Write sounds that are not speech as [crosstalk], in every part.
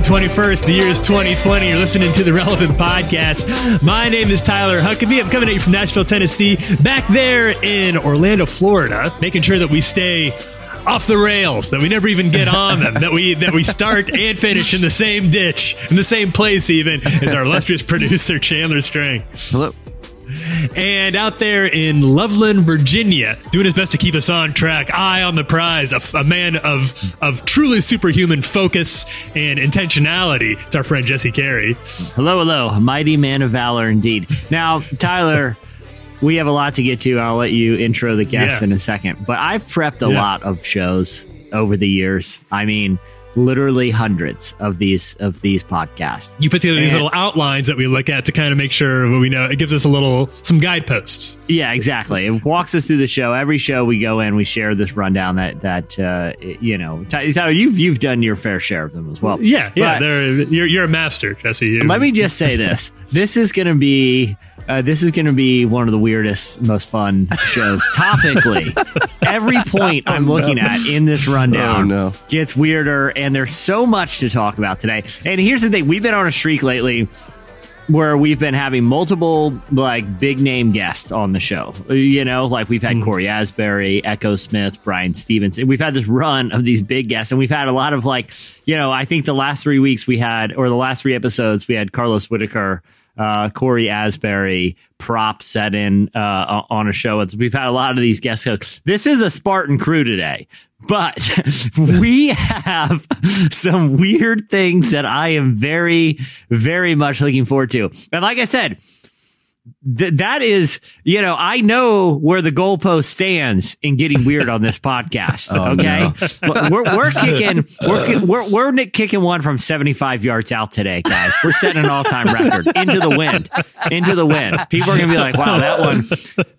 January 21st. The year is 2020. You're listening to the Relevant Podcast. My name is Tyler Huckabee. I'm coming at you from Nashville, Tennessee, back there in Orlando, Florida, making sure that we stay off the rails, that we never even get on them, that we that we start and finish in the same ditch, in the same place even, as our illustrious producer Chandler Strang. Hello. And out there in Loveland, Virginia, doing his best to keep us on track, eye on the prize, a, a man of of truly superhuman focus and intentionality. It's our friend Jesse Carey. Hello, hello. Mighty man of valor indeed. Now, Tyler, we have a lot to get to. I'll let you intro the guests Yeah. in a second. But I've prepped a Yeah. lot of shows over the years. I mean, literally hundreds of these of these podcasts. You put together these little outlines that we look at to kind of make sure what we know. It gives us a little some guideposts. Yeah, exactly. It walks us through the show. Every show we go in, we share this rundown that that uh, you know. Ty- Tyler, you've you've done your fair share of them as well. Yeah, yeah. They're, you're you're a master, Jesse. You- Let me just say this: [laughs] this is going to be uh, this is going to be one of the weirdest, most fun shows [laughs] topically. Every point I'm looking at in this rundown Oh, no. gets weirder, and there's so much to talk about today. And here's the thing: we've been on a streak lately where we've been having multiple like big name guests on the show. You know, like we've had Cory Asbury, Echosmith, Brian Stevens. And we've had this run of these big guests, and we've had a lot of like, you know, I think the last three weeks we had, or the last three episodes, we had Carlos Whitaker. Uh, Cory Asbury prop set in uh, on a show. We've had a lot of these guests. This is a Spartan crew today, but [laughs] we have some weird things that I am very, very much looking forward to. And like I said, th- that is, you know, I know where the goalpost stands in getting weird on this podcast. [laughs] Oh, okay, But we're we're kicking we're we're we're nick- kicking one from seventy five yards out today, guys. We're setting an all time record into the wind, into the wind. People are gonna be like, "Wow, that one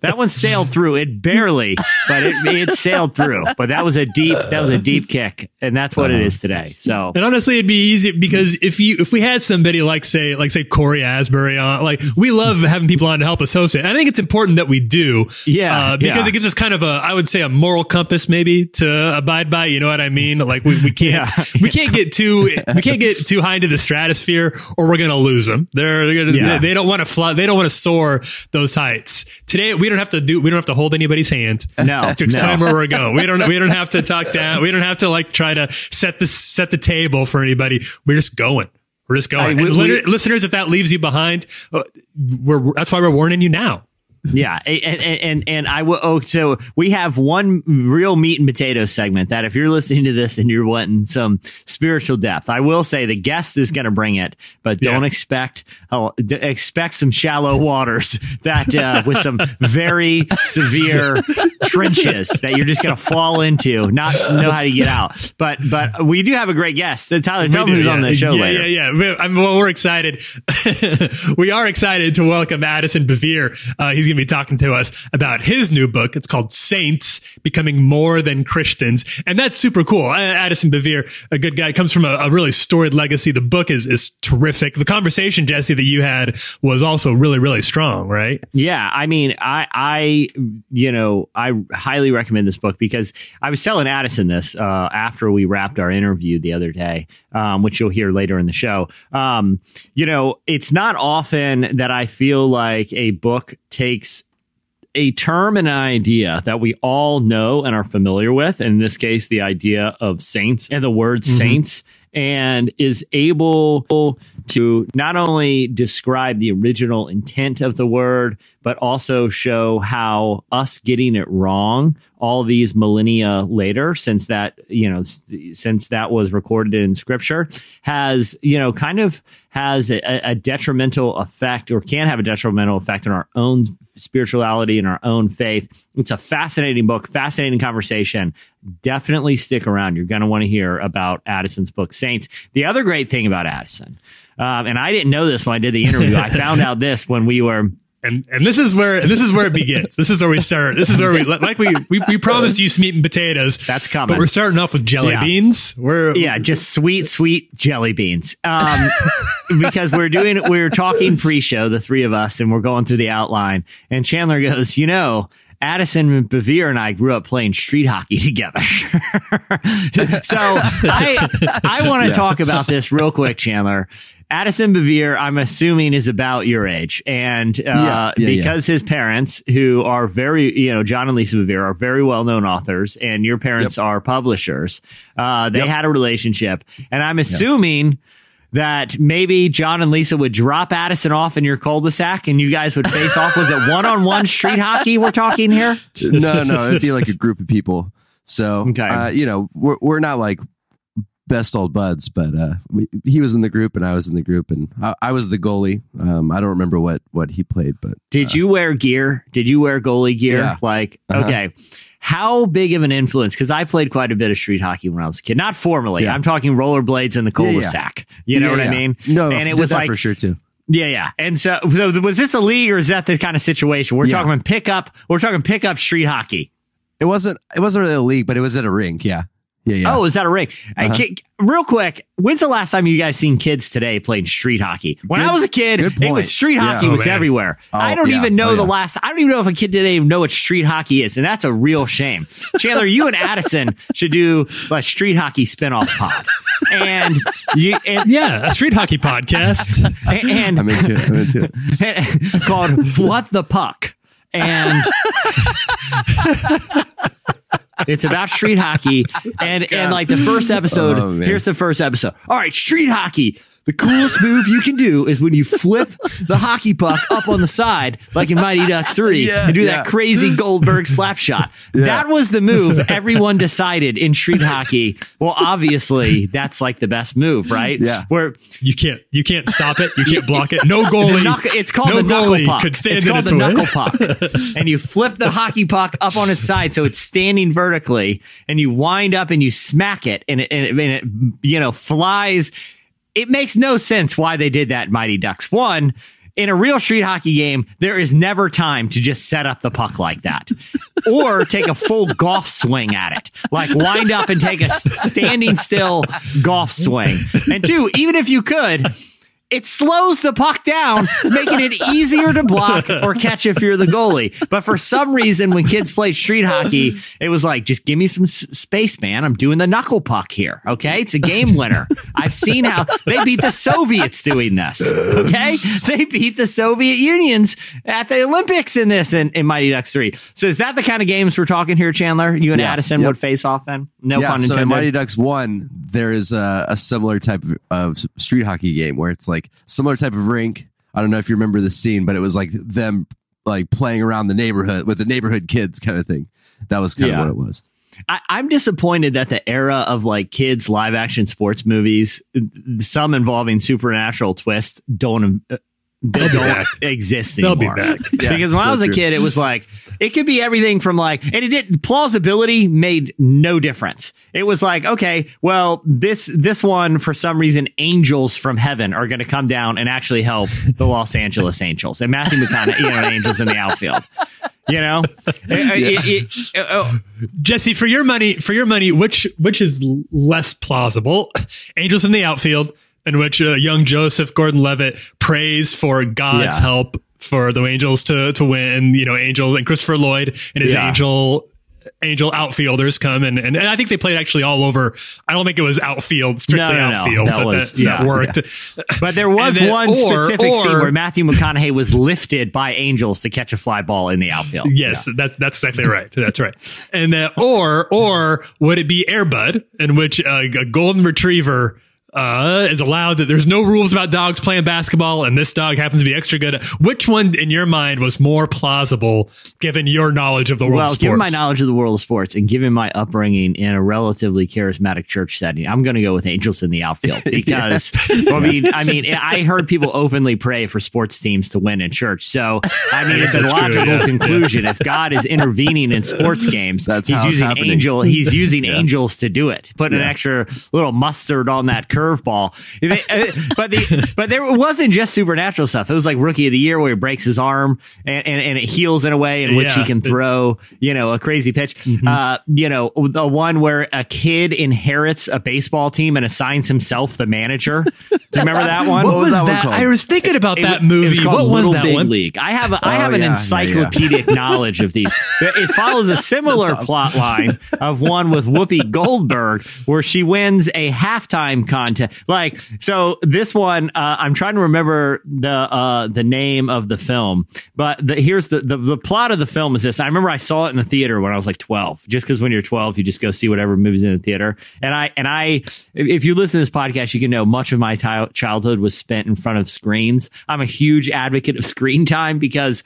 that one sailed through. It barely, but it it sailed through. But that was a deep that was a deep kick, and that's what it uh-huh. is today. So." And honestly, it'd be easier because if you if we had somebody like say like say Cory Asbury on, like we love having people on to help us host it. I think it's important that we do, Yeah, uh, because yeah. it gives us kind of a I would say a moral compass maybe to abide by. You know what I mean? Like we, we can't Yeah. we can't get too we can't get too high into the stratosphere or we're gonna lose them. They're, they're gonna, Yeah. they, they don't want to fly. They don't want to soar those heights. Today we don't have to do we don't have to hold anybody's hand. No, [laughs] to explain no. where we're going. We don't we don't have to talk down. We don't have to like try to set the set the table for anybody. We're just going. We're just going. I- we- we- listeners, if that leaves you behind, uh, we're that's why we're warning you now. Yeah, and and and, and I will. Oh, so we have one real meat and potato segment that if you're listening to this and you're wanting some spiritual depth, I will say the guest is going to bring it, but don't Yeah. expect oh, d- expect some shallow waters that uh, with some very severe trenches that you're just going to fall into, not know how to get out. But but we do have a great guest. So Tyler, tell We do, who's on the show yeah, later. Yeah, yeah, I mean, well, we're excited. [laughs] we are excited to welcome Addison Bevere. Uh, he's going to be talking to us about his new book. It's called Saints Becoming More Than Christians. And that's super cool. Addison Bevere, a good guy, comes from a, a really storied legacy. The book is, is terrific. The conversation, Jesse, that you had was also really, really strong, right? Yeah, I mean, I, I, you know, I highly recommend this book because I was telling Addison this uh, after we wrapped our interview the other day, um, which you'll hear later in the show. Um, you know, it's not often that I feel like a book takes a term and an idea that we all know and are familiar with. In this case, the idea of saints and the word mm-hmm. saints, and is able to not only describe the original intent of the word, but also show how us getting it wrong all these millennia later, since that, you know, since that was recorded in scripture, has, you know, kind of has a, a detrimental effect or can have a detrimental effect on our own spirituality and our own faith. It's a fascinating book, fascinating conversation. Definitely stick around. You're going to want to hear about Addison's book, Saints. The other great thing about Addison, Um, and I didn't know this when I did the interview. I [laughs] found out this when we were and and this is where this is where it begins. This is where we start. This is where we like we we, we promised you some meat and potatoes. That's coming. But we're starting off with jelly Yeah. beans. We're yeah, just sweet, sweet jelly beans. Um, [laughs] because we're doing, we're talking pre-show, the three of us, and we're going through the outline. And Chandler goes, you know, Addison Bevere and I grew up playing street hockey [laughs] together. [laughs] so I, I want to talk about this real quick, Chandler. Addison Bevere, I'm assuming, is about your age, and uh, Yeah, yeah, because his parents, who are very, you know, John and Lisa Bevere, are very well known authors, and your parents are publishers. Uh, they Yep. had a relationship, and I'm assuming that maybe John and Lisa would drop Addison off in your cul-de-sac, and you guys would face off. Was it one-on-one [laughs] street hockey? We're talking here. no, no, it'd be like a group of people. So, Okay. uh, you know, we're we're not like best old buds, but uh, we, he was in the group and I was in the group, and I, I was the goalie. Um, I don't remember what what he played, but Did you wear gear? Did you wear goalie gear? Yeah. Like, Uh-huh. okay. How big of an influence? Because I played quite a bit of street hockey when I was a kid. Not formally. Yeah. I'm talking rollerblades in the Yeah, yeah. cul-de-sac. You know what I mean? No, And it was that like, for sure too. yeah, yeah. And so, so was this a league or is that the kind of situation? We're talking pickup. We're talking pickup street hockey. It wasn't it wasn't really a league, but it was at a rink. Yeah, yeah, yeah. Oh, is that a ring? Uh-huh. ki- real quick, when's the last time you guys seen kids today playing street hockey? When Good- I was a kid, it was street hockey Oh, was man. everywhere. Oh, I don't yeah. even know Oh, the yeah. last. I don't even know if a kid today even know what street hockey is, and that's a real shame. Chandler, you and Addison should do a street hockey spinoff pod, and you and, yeah, a street hockey podcast. [laughs] and I'm into it. I'm into it. [laughs] called "What the Puck," and [laughs] it's about street hockey. [laughs] Oh, and and like the first episode, Oh, here's the first episode. All right, street hockey. The coolest move you can do is when you flip the hockey puck up on the side, like in Mighty Ducks 3, Yeah, and do yeah. that crazy Goldberg slap shot. That was the move everyone decided in street hockey. Well, obviously, that's like the best move, right? Yeah. Where You can't you can't stop it. You can't block it. No goalie. the knuckle, it's called no the knuckle puck. could stand it's called the way. knuckle puck. [laughs] and you flip the hockey puck up on its side so it's standing vertically, and you wind up and you smack it, and it, and it, and it you know flies. It makes no sense why they did that, Mighty Ducks. One. In a real street hockey game, there is never time to just set up the puck like that [laughs] or take a full golf swing at it. Like wind up and take a standing still golf swing. And two, even if you could, it slows the puck down, [laughs] making it easier to block or catch if you're the goalie. But for some reason, when kids play street hockey, it was like, just give me some s- space, man. I'm doing the knuckle puck here. Okay. It's a game winner. I've seen how they beat the Soviets doing this. Okay. They beat the Soviet Unions at the Olympics in this in, in Mighty Ducks 3. So is that the kind of games we're talking here, Chandler? You and Yeah. Addison Yep. would face off then? No yeah, pun so in intended. Mighty Ducks One, there is a, a similar type of, of street hockey game where it's like similar type of rink. I don't know if you remember the scene, but it was like them like playing around the neighborhood with the neighborhood kids kind of thing. That was kind Yeah. of what it was. I, I'm disappointed that the era of like kids live action sports movies, some involving supernatural twists, don't uh, they They'll don't back. exist They'll be back. [laughs] Yeah, because when I so was a true. kid, it was like it could be everything from like, and it didn't plausibility made no difference. It was like, okay, well, this this one for some reason, angels from heaven are going to come down and actually help the Los Angeles Angels, and Matthew McConaughey, you know, angels in the outfield. You know, [laughs] It- it- it- uh, Jesse, for your money, for your money, which which is less plausible? Angels in the outfield, in which uh, young Joseph Gordon-Levitt prays for God's Yeah. help for the Angels to to win. You know, Angels and Christopher Lloyd and his Yeah. angel angel outfielders come and, and and I think they played actually all over. I don't think it was outfield strictly No, no, no. outfield That that, was- that, yeah. that worked. But there was then- one or- specific scene where Matthew McConaughey was lifted by angels to catch a fly ball in the outfield. Yes, that's that's exactly right. That's right. And then, or or would it be Airbud, in which uh, a golden retriever uh, is allowed that there's no rules about dogs playing basketball, and this dog happens to be extra good. Which one, in your mind, was more plausible given your knowledge of the world Well, of sports? given my knowledge of the world of sports and given my upbringing in a relatively charismatic church setting, I'm going to go with angels in the outfield [laughs] because I mean, I mean, I heard people openly pray for sports teams to win in church. So, I mean, it's a That's true, logical yeah. conclusion. If God is intervening in sports [laughs] games, That's he's using angel, he's [laughs] using angels to do it. Put an extra little mustard on that curveball. Uh, but the [laughs] but there wasn't just supernatural stuff. It was like rookie of the year where he breaks his arm and, and, and it heals in a way in which Yeah. he can throw, you know, a crazy pitch. Uh, you know, the one where a kid inherits a baseball team and assigns himself the manager. Do you remember that one? What was that one? I was thinking about It that wa- it movie. What was Little that Big one? League. I have a, I Oh, have an yeah, yeah, yeah. encyclopedic knowledge of these. It follows a [laughs] similar plot line of one with Whoopi Goldberg, where she wins a halftime contest. Like so, this one uh, I'm trying to remember the uh, the name of the film, but the, here's the, the the plot of the film is this. I remember I saw it in the theater when I was like 12. Just because when you're 12, you just go see whatever movies in the theater. And I and I, if you listen to this podcast, you can know much of my ti- childhood was spent in front of screens. I'm a huge advocate of screen time because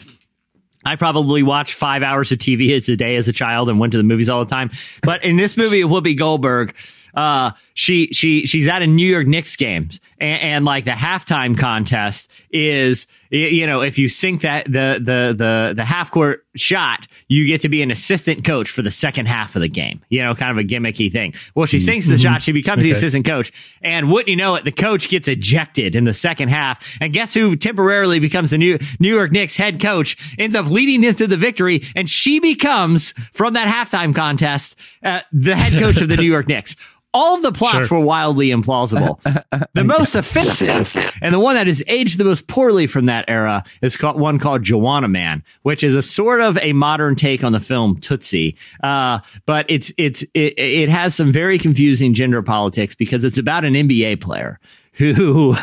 I probably watched five hours of TV a day as a child and went to the movies all the time. But in this movie, Whoopi Goldberg, uh, she she she's at a New York Knicks games, and, and like the halftime contest is, you know, if you sink that the the the the half court shot, you get to be an assistant coach for the second half of the game. You know, kind of a gimmicky thing. Well, she sinks the shot, she becomes the assistant coach, and wouldn't you know it, the coach gets ejected in the second half, and guess who temporarily becomes the new New York Knicks head coach, ends up leading them to the victory, and she becomes from that halftime contest uh, the head coach of the New York Knicks. All of the plots Sure. were wildly implausible. [laughs] The most offensive and the one that has aged the most poorly from that era is called, one called Juwanna Mann, which is a sort of a modern take on the film Tootsie. Uh, but it's it's it, it has some very confusing gender politics because it's about an NBA player who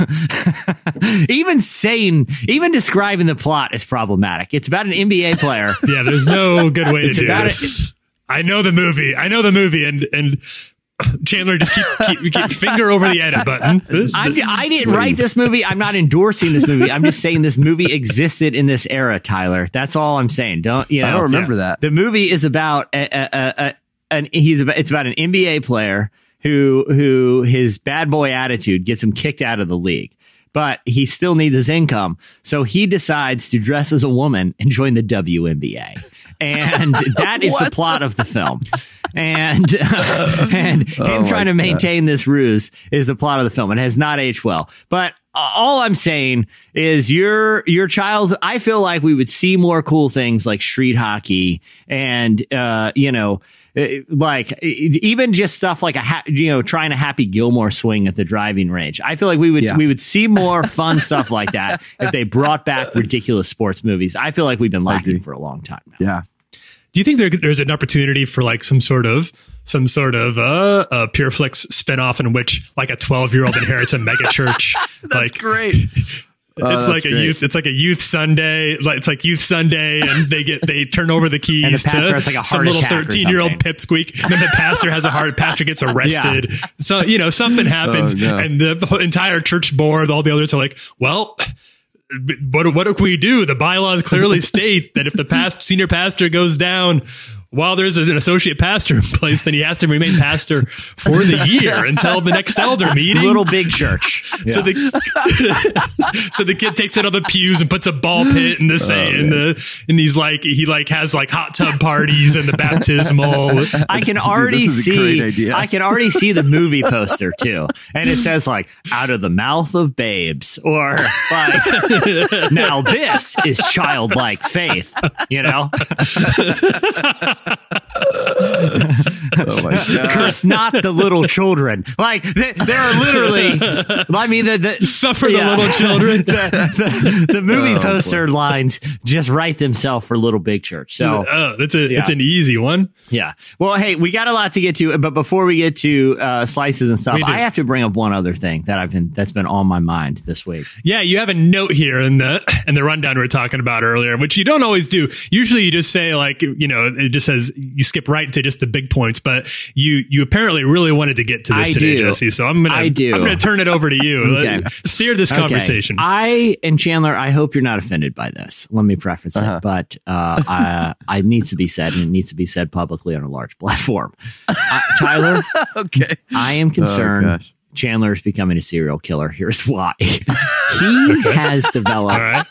[laughs] even saying even describing the plot is problematic. It's about an NBA player [laughs] Yeah, there's no good way to do this. I know the movie. I know the movie, and and [laughs] Chandler just keep keep, keep finger over the edit button. [laughs] This- I'm, this- I didn't write this movie. I'm not endorsing this movie. I'm just saying this movie existed in this era, Tyler. That's all I'm saying. Don't you know? I don't remember that. The movie is about a, a, a, a an he's about it's about an NBA player who who his bad boy attitude gets him kicked out of the league. But he still needs his income. So he decides to dress as a woman and join the WNBA. And [laughs] that is the plot of the film. And [laughs] and [laughs] him Oh my trying to God. maintain this ruse is the plot of the film. It has not aged well. But uh, all I'm saying is your your child. I feel like we would see more cool things like street hockey and uh, you know. uh, Like even just stuff like a ha- you know trying a Happy Gilmore swing at the driving range. I feel like we would Yeah. we would see more [laughs] fun stuff like that if they brought back ridiculous sports movies. I feel like we've been lacking for a long time now. Yeah. Do you think there, there's an opportunity for like some sort of some sort of uh, a PureFlix spinoff in which like a 12 year old inherits a mega [laughs] church? That's like great. [laughs] Oh, it's like a great. youth. It's like a youth Sunday. Like it's like youth Sunday, and they get they turn over the keys the to has, like, a some little thirteen year old something. pipsqueak. And then the pastor has a heart. Pastor gets [laughs] arrested. So you know something happens, Oh, no. and the, the entire church board, all the others are like, well. What what do we do? The bylaws clearly [laughs] state that if the past senior pastor goes down while there's an associate pastor in place, then he has to remain pastor for the year [laughs] until the next elder meeting. Little big church. So the [laughs] so the kid takes it on the pews and puts a ball pit in the Oh, say in the and he's like he like has like hot tub parties and the baptismal. I can already [laughs] this is a great see. I can already see the movie poster too, and it says like "out of the mouth of babes" or like "now this is childlike faith." You know, Oh my [laughs] god. curse not the little children. Like th- there are literally. I mean, the, the Suffer the little children. [laughs] the, the, the movie Oh, poster lines just write themselves for Little Big Church. So Oh, that's a it's an easy one. Yeah. Well, hey, we got a lot to get to, but before we get to uh, slices and stuff, I have to bring up one other thing that I've been that's been on my mind this week. Yeah, you have a note here in the in the rundown we were talking about earlier, which you don't always do. Usually, you just say like you know it just says you skip right to just the big points, but you you apparently really wanted to get to this I today, do. Jesse. So I'm gonna I do. I'm gonna turn it over to you. [laughs] Okay. Let- Steer this Okay. conversation. I and Chandler, I hope you're not offended by this. Let me preface Uh-huh. it, but uh, I, I needs to be said, and it needs to be said publicly on a large platform. Uh, Tyler, [laughs] okay. I am concerned. gosh. Chandler is becoming a serial killer. Here's why. [laughs] he has developed All right.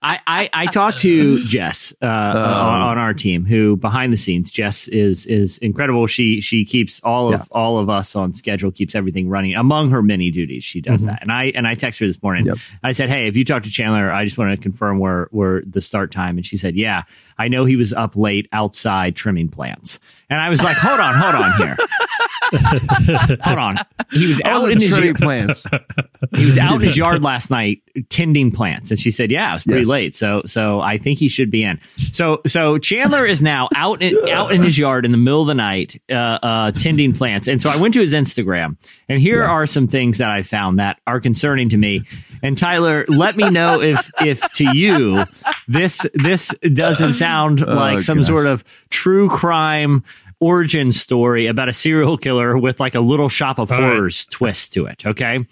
I, I, I talked to [laughs] Jess uh, on, on our team, who behind the scenes, Jess is is incredible. She she keeps all of Yeah. all of us on schedule, keeps everything running. Among her many duties, she does that. And I and I texted her this morning. Yep. I said, "Hey, if you talk to Chandler, I just want to confirm where where the start time." And she said, "Yeah, I know he was up late outside trimming plants." And I was like, "Hold on, hold on here." [laughs] Hold on. He was out wasn't in his trimming plants. [laughs] he was out in his [laughs] yard last night tending plants, and she said, "Yeah, it was pretty Yes. late, so so I think he should be in." So so Chandler is now out in, out in his yard in the middle of the night, uh, uh, tending plants, and so I went to his Instagram, and here are some things that I found that are concerning to me. And Tyler, let me know [laughs] if if to you this this doesn't sound oh, like some gosh. sort of true crime origin story about a serial killer with like a little shop of All right. horrors twist to it. Okay.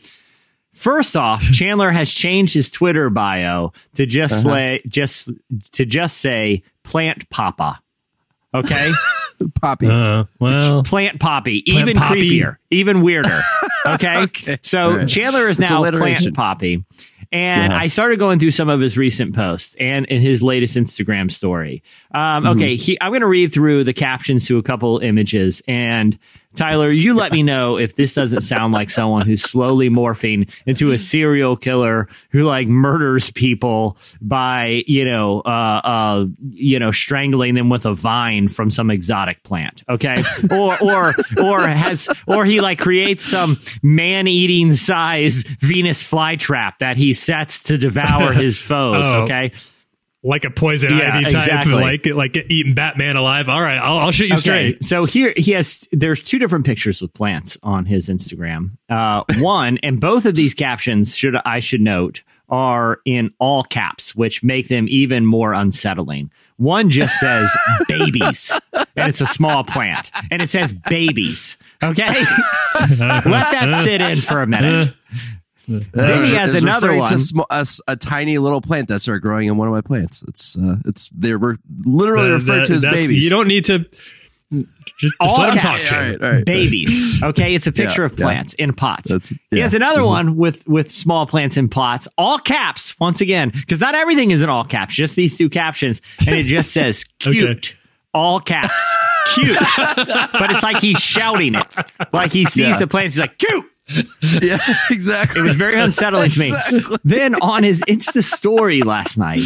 First off, [laughs] Chandler has changed his Twitter bio to just uh-huh. say just to just say plant papa. Okay, [laughs] Poppy. Uh, well, plant poppy, Plant even poppy. creepier, even weirder. [laughs] Okay, so All right. Chandler is now plant poppy, and Uh-huh. I started going through some of his recent posts and in his latest Instagram story. Um, Mm-hmm. okay, he, I'm going to read through the captions to a couple images and. Tyler, you let me know if this doesn't sound like someone who's slowly morphing into a serial killer who like murders people by, you know, uh, uh, you know, strangling them with a vine from some exotic plant. Okay. Or, or, or has, or he like creates some man eating size Venus flytrap that he sets to devour his foes. [laughs] Oh. Okay. Like a poison Yeah, ivy type, exactly. like like eating Batman alive. All right, I'll, I'll shoot you Okay, straight. so here he has. There's two different pictures with plants on his Instagram. Uh, one and both of these captions should I should note are in all caps, which make them even more unsettling. One just says [laughs] babies, and it's a small plant, and it says babies. Okay, [laughs] let that sit in for a minute. Then he has It's another one. To sm- a, s- a tiny little plant that started growing in one of my plants. It's uh, it's they're re- literally Uh, referred that- to as babies. You don't need to. Just, just All let him talk. caps. all right, all right. babies. Okay, it's a picture Yeah, of yeah. plants in pots. That's- He yeah. has another one with with small plants in pots, all caps. Once again, because not everything is in all caps, just these two captions, and it just says [laughs] "cute," all caps, cute. [laughs] but it's like he's shouting it, like he sees Yeah. the plants. He's like "cute." [laughs] yeah, exactly. It was very unsettling to me. Then on his Insta story last night,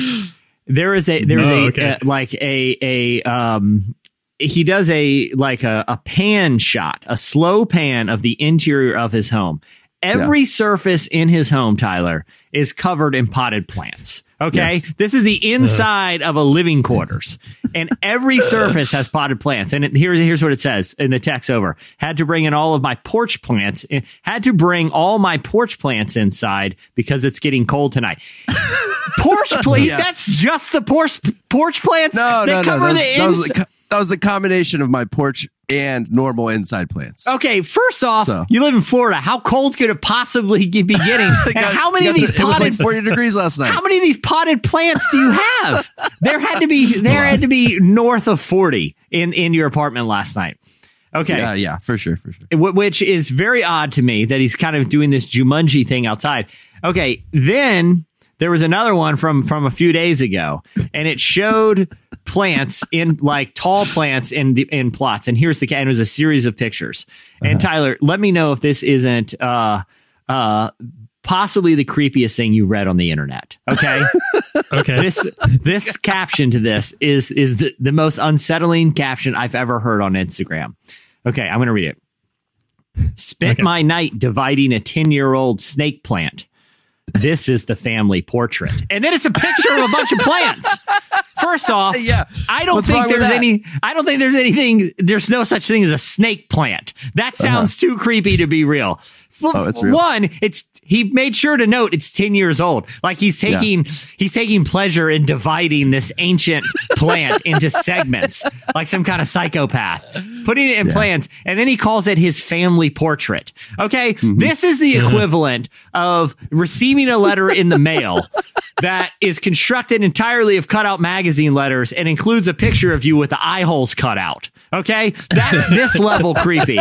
there is a there is Oh, a okay. uh, like a a um he does a like a, a pan shot, a slow pan of the interior of his home. Every surface in his home, Tyler, is covered in potted plants. Okay. Yes. This is the inside of a living quarters. [laughs] And every surface has potted plants. And here, here's what it says in the text over. Had to bring in all of my porch plants. eh, Had to bring all my porch plants inside because it's getting cold tonight. [laughs] porch plants? Yeah. That's just the porch porch plants? no, They no, no. cover That was, the that, was the, co- that was the combination of my porch and normal inside plants. Okay, first off, So- you live in Florida. How cold could it possibly be getting? [laughs] And Got- how many of these to- potted like 40 degrees last night. How many of these potted plants do you have? there had to be there had to be north of 40 in in your apartment last night. Okay. Yeah, yeah, for sure, for sure. Which is very odd to me that he's kind of doing this Jumanji thing outside. Okay, then there was another one from from a few days ago, and it showed plants in like tall plants in the in plots. And here's the and it was a series of pictures. And Tyler, let me know if this isn't uh uh possibly the creepiest thing you read on the internet. Okay. [laughs] Okay. this this caption to this is is the, the most unsettling caption I've ever heard on Instagram. Okay, I'm gonna read it. Spent Okay. my night dividing a 10 year old snake plant. This is the family portrait. And then it's a picture of a bunch of plants. First off, [laughs] Yeah. I don't What's think there's any I don't think there's anything there's no such thing as a snake plant. That sounds too creepy to be real. F-. Oh, it's real. One, it's he made sure to note it's 10 years old. Like he's taking he's taking pleasure in dividing this ancient plant into segments, like some kind of psychopath. Putting it in plants, and then he calls it his family portrait. Okay, Mm-hmm. this is the equivalent of receiving a letter in the mail that is constructed entirely of cutout magazine letters and includes a picture of you with the eye holes cut out. Okay, that's this level creepy.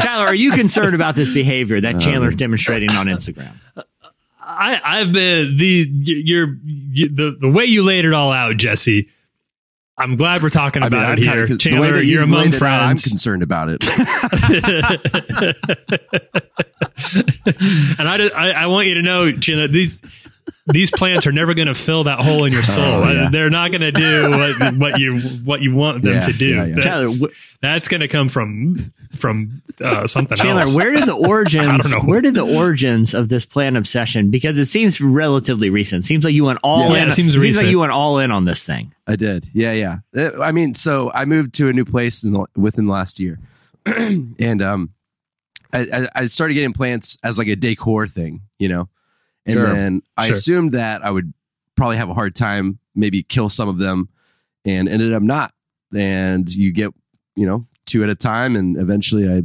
Tyler, are you concerned about this behavior that uh, Chandler's demonstrating on Instagram? I, I've been the you're you, the the way you laid it all out, Jesse. I'm glad we're talking I mean, about I'm it here, kinda, the way Chandler. that you You're among laid it out, I'm concerned about it. [laughs] and I, I I want you to know, Chandler. These these plants are never going to fill that hole in your soul. Oh, yeah. They're not going to do what, what you what you want them Yeah, to do. yeah, yeah. That's, Chandler, wh- that's going to come from from uh, something Chandler, else. where did the [laughs] origins? I don't know. Where did the origins of this plant obsession? Because it seems relatively recent. Seems like you went all Yeah, in. it seems like you went all in on this thing. I did. Yeah, yeah. I mean, so I moved to a new place in the, within the last year, [clears throat] and um, I, I, I started getting plants as like a decor thing, you know, and Sure. then I Sure. assumed that I would probably have a hard time, maybe kill some of them, and ended up not. And you get, you know, two at a time, and eventually I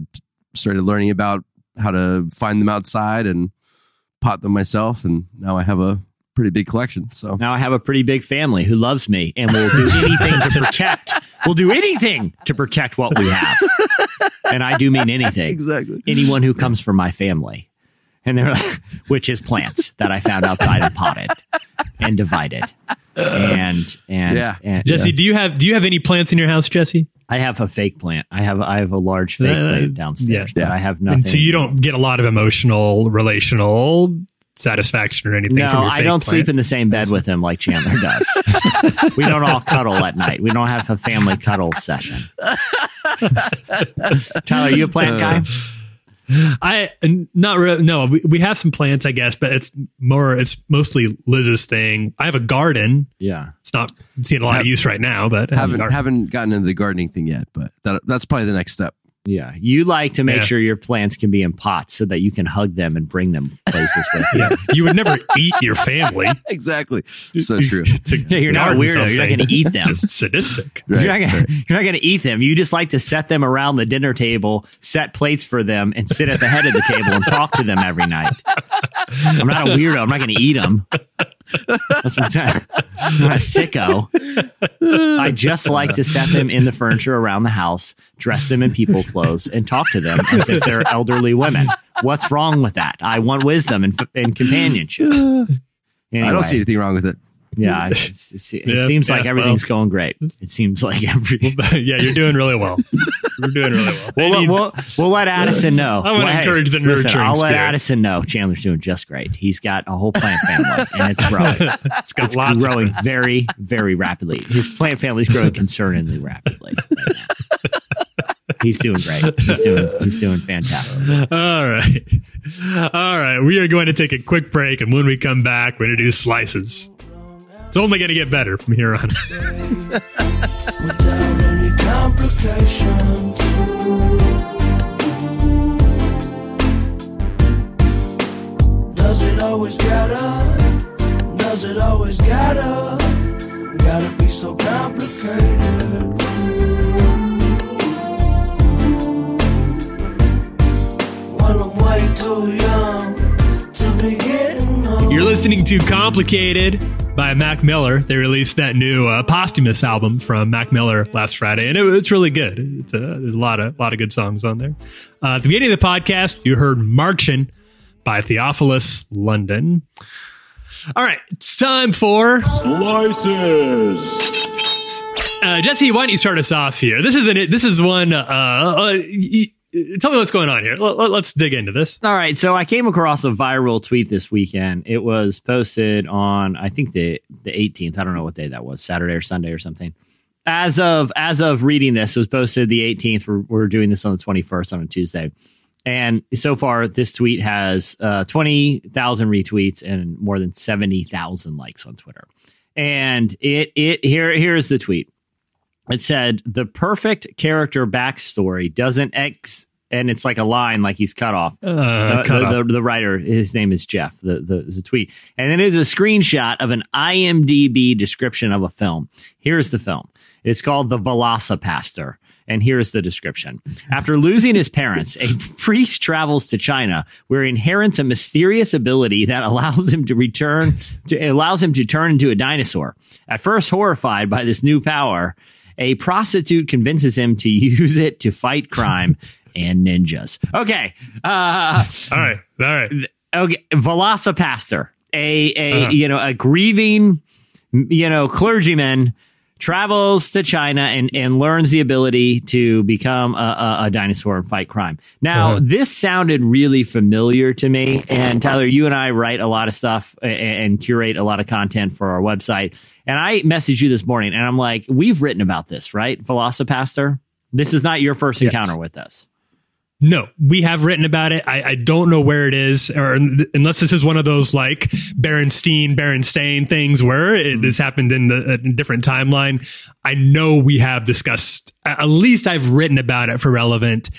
started learning about how to find them outside and pot them myself, and now I have a pretty big collection. So Now I have a pretty big family who loves me and will do [laughs] anything to protect. Will do anything to protect what we have. And I do mean anything. exactly. Anyone who comes from my family, and they're like, [laughs] which is plants that I found outside and potted and divided. And and Yeah. and Jesse, do you have do you have any plants in your house, Jesse? I have a fake plant. I have I have a large fake Uh, plant downstairs, yeah. but I have nothing. And so you don't get a lot of emotional, relational satisfaction or anything No, from your I fake don't plant. sleep in the same bed with him like Chandler does. [laughs] we don't all cuddle at night. We don't have a family cuddle session. [laughs] Tyler, you a plant guy? Uh, I not really. No, we, we have some plants, I guess, but it's more. It's mostly Liz's thing. I have a garden. Yeah. It's not seeing a lot of use right now, but I have a haven't haven't gotten into the gardening thing yet, but that, that's probably the next step. Yeah. You like to make Yeah. sure your plants can be in pots so that you can hug them and bring them places with [laughs] you. yeah, you would never eat your family. [laughs] Exactly. So true. to Yeah, you're not a garden weirdo. You're not gonna eat It's them. Just sadistic. You're not, gonna, you're not gonna eat them. You just like to set them around the dinner table, set plates for them, and sit at the head of the table and talk to them every night. I'm not a weirdo. I'm not gonna eat them. That's what I'm, I'm a sicko. I just like to set them in the furniture around the house, dress them in people clothes, and talk to them as if they're elderly women. What's wrong with that? I want wisdom and, and companionship. I don't see anything wrong with it. Yeah, [laughs] it's, it's, it Yeah, seems like yeah, everything's going great. It seems like every. [laughs] yeah, you're doing really well. You're doing really well. We'll, need- we'll, we'll let Addison know. I wanna Well, hey, encourage the listen, nurturing I'll let. Addison know Chandler's doing just great. He's got a whole plant family, and it's growing. [laughs] it's got lots growing very, very rapidly. His plant family's growing concerningly rapidly. right he's doing great. He's doing he's doing fantastic. All right. All right. We are going to take a quick break. And when we come back, we're going to do slices. It's only going to get better from here on. [laughs] Does it always gotta? Does it always gotta? Gotta be so complicated. I'm way too young to be getting old. You're listening to Complicated by Mac Miller. They released that new uh, posthumous album from Mac Miller last Friday, and it, it's really good. It's a, there's a lot of lot of good songs on there. Uh, at the beginning of the podcast, you heard "Marchin" by Theophilus London. All right, it's time for Slices. uh, Jesse. Why don't you start us off here? This is an this is one. Uh, uh, tell me what's going on here. Let, let's dig into this. All right, so I came across a viral tweet this weekend. It was posted on I think the the 18th. I don't know what day that was, Saturday or Sunday or something. As of as of reading this, it was posted the 18th. We're, we're doing this on the 21st on a Tuesday, and so far this tweet has uh, 20,000 retweets and more than 70,000 likes on Twitter. And it it here here's the tweet. It said the perfect character backstory doesn't ex and it's like a line like he's cut off. Uh, Uh, cut the, the, the writer, his name is Jeff. The the is a tweet, and then there's a screenshot of an IMDb description of a film. Here's the film. It's called The Velocipastor. And here's the description. After losing his parents, a [laughs] priest travels to China where he inherits a mysterious ability that allows him to return to allows him to turn into a dinosaur. At first horrified by this new power, a prostitute convinces him to [laughs] use it to fight crime [laughs] and ninjas. Okay. Uh [laughs] all right, all right. Okay, Velocipastor. a a Uh-huh. you know a grieving you know clergyman travels to China and, and learns the ability to become a, a, a dinosaur and fight crime. Now, Uh-huh. this sounded really familiar to me. And Tyler, you and I write a lot of stuff a- and curate a lot of content for our website. And I messaged you this morning and I'm like, we've written about this, right? Velocipastor. This is not your first Yes. encounter with this. No, we have written about it. I, I don't know where it is, or unless this is one of those like Berenstein, Berenstain things where it, this happened in the a different timeline. I know we have discussed. At least I've written about it for relevant.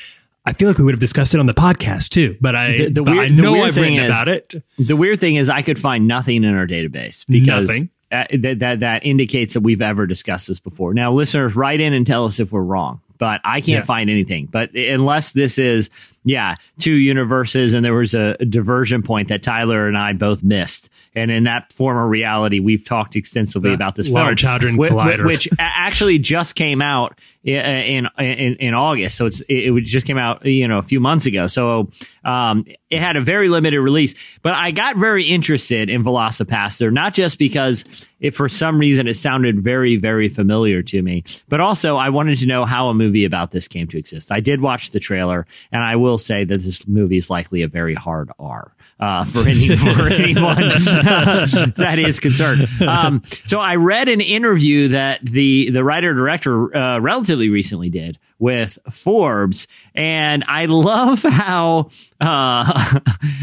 I feel like we would have discussed it on the podcast too, but I, The- the but weird- I know I've thing written is- about it. The weird thing is, I could find nothing in our database because uh, that, that that indicates that we've ever discussed this before. Now, listeners, write in and tell us if we're wrong, but I can't Yeah. find anything. But unless this is, yeah, two universes, and there was a, a diversion point that Tyler and I both missed, and in that former reality, we've talked extensively Uh, about this Large film, Hadron whi- whi- Collider. which actually just came out in in in August. So it's it, it just came out you know a few months ago. So um, it had a very limited release, but I got very interested in Velocipastor not just because it for some reason it sounded very very familiar to me, but also I wanted to know how a movie about this came to exist. I did watch the trailer, and I will say that this movie is likely a very hard R uh, for any [laughs] for anyone [laughs] that is concerned. Um, so I read an interview that the the writer director uh, relatively recently did with Forbes, and I love how uh, [laughs]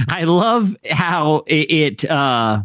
I love how it. it uh,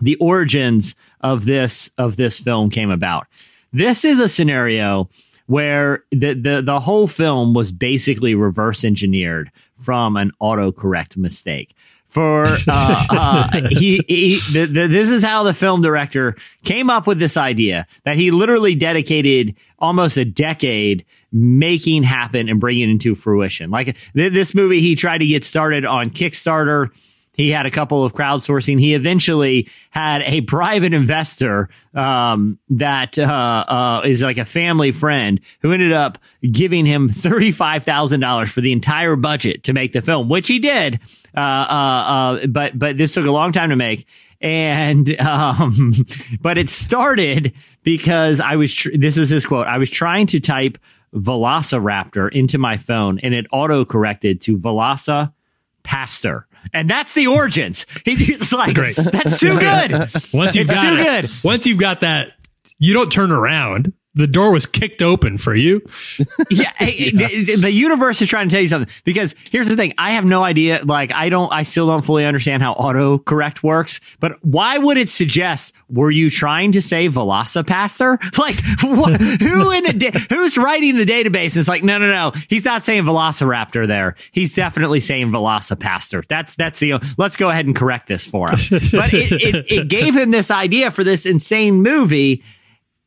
the origins of this of this film came about. This is a scenario where the the, the whole film was basically reverse engineered from an autocorrect mistake. For uh, [laughs] uh, he, he this is how the film director came up with this idea that he literally dedicated almost a decade making happen and bringing into fruition. Like th- this movie, he tried to get started on Kickstarter. He had a couple of crowdsourcing. He eventually had a private investor um, that uh, uh, is like a family friend who ended up giving him thirty-five thousand dollars for the entire budget to make the film, which he did. Uh, uh, uh, but but this took a long time to make, and um, [laughs] but it started because I was. Tr- this is his quote. I was trying to type Velociraptor into my phone, and it auto corrected to Velosa Pastor. And that's the origins. He's like, great. that's too good. Once you've It's got too it, good. once you've got that, you don't turn around. The door was kicked open for you. [laughs] yeah, hey, The, the universe is trying to tell you something. Because here's the thing. I have no idea. Like I don't I still don't fully understand how autocorrect works. But why would it suggest were you trying to say Velocipastor? [laughs] Like who in the da- who's writing the database It's like no no no. He's not saying Velociraptor there. He's definitely saying Velocipastor. That's that's the let's go ahead and correct this for him. But it, it, it gave him this idea for this insane movie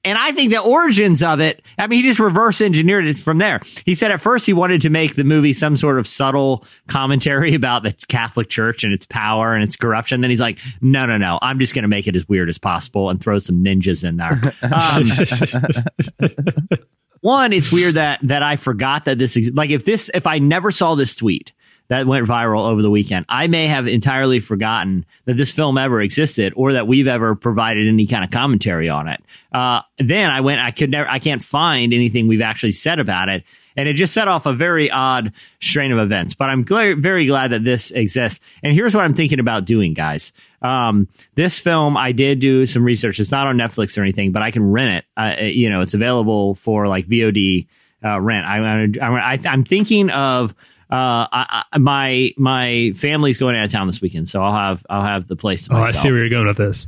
and I think the origins of it, I mean, he just reverse engineered it from there. He said at first he wanted to make the movie some sort of subtle commentary [laughs] about the Catholic Church and its power and its corruption. Then he's like, no, no, no, I'm just going to make it as weird as possible and throw some ninjas in there. Um, [laughs] one, it's weird that that I forgot that this ex- like if this if I never saw this tweet that went viral over the weekend, I may have entirely forgotten that this film ever existed or that we've ever provided any kind of commentary on it. Uh, then I went, I could never, I can't find anything we've actually said about it. And it just set off a very odd strain of events. But I'm very glad that this exists. And here's what I'm thinking about doing, guys. Um, this film, I did do some research. It's not on Netflix or anything, but I can rent it. Uh, you know, it's available for like VOD uh, rent. I, I, I, I'm thinking of Uh, I, I, my my family's going out of town this weekend, so I'll have I'll have the place to Oh, I see where you're going with this.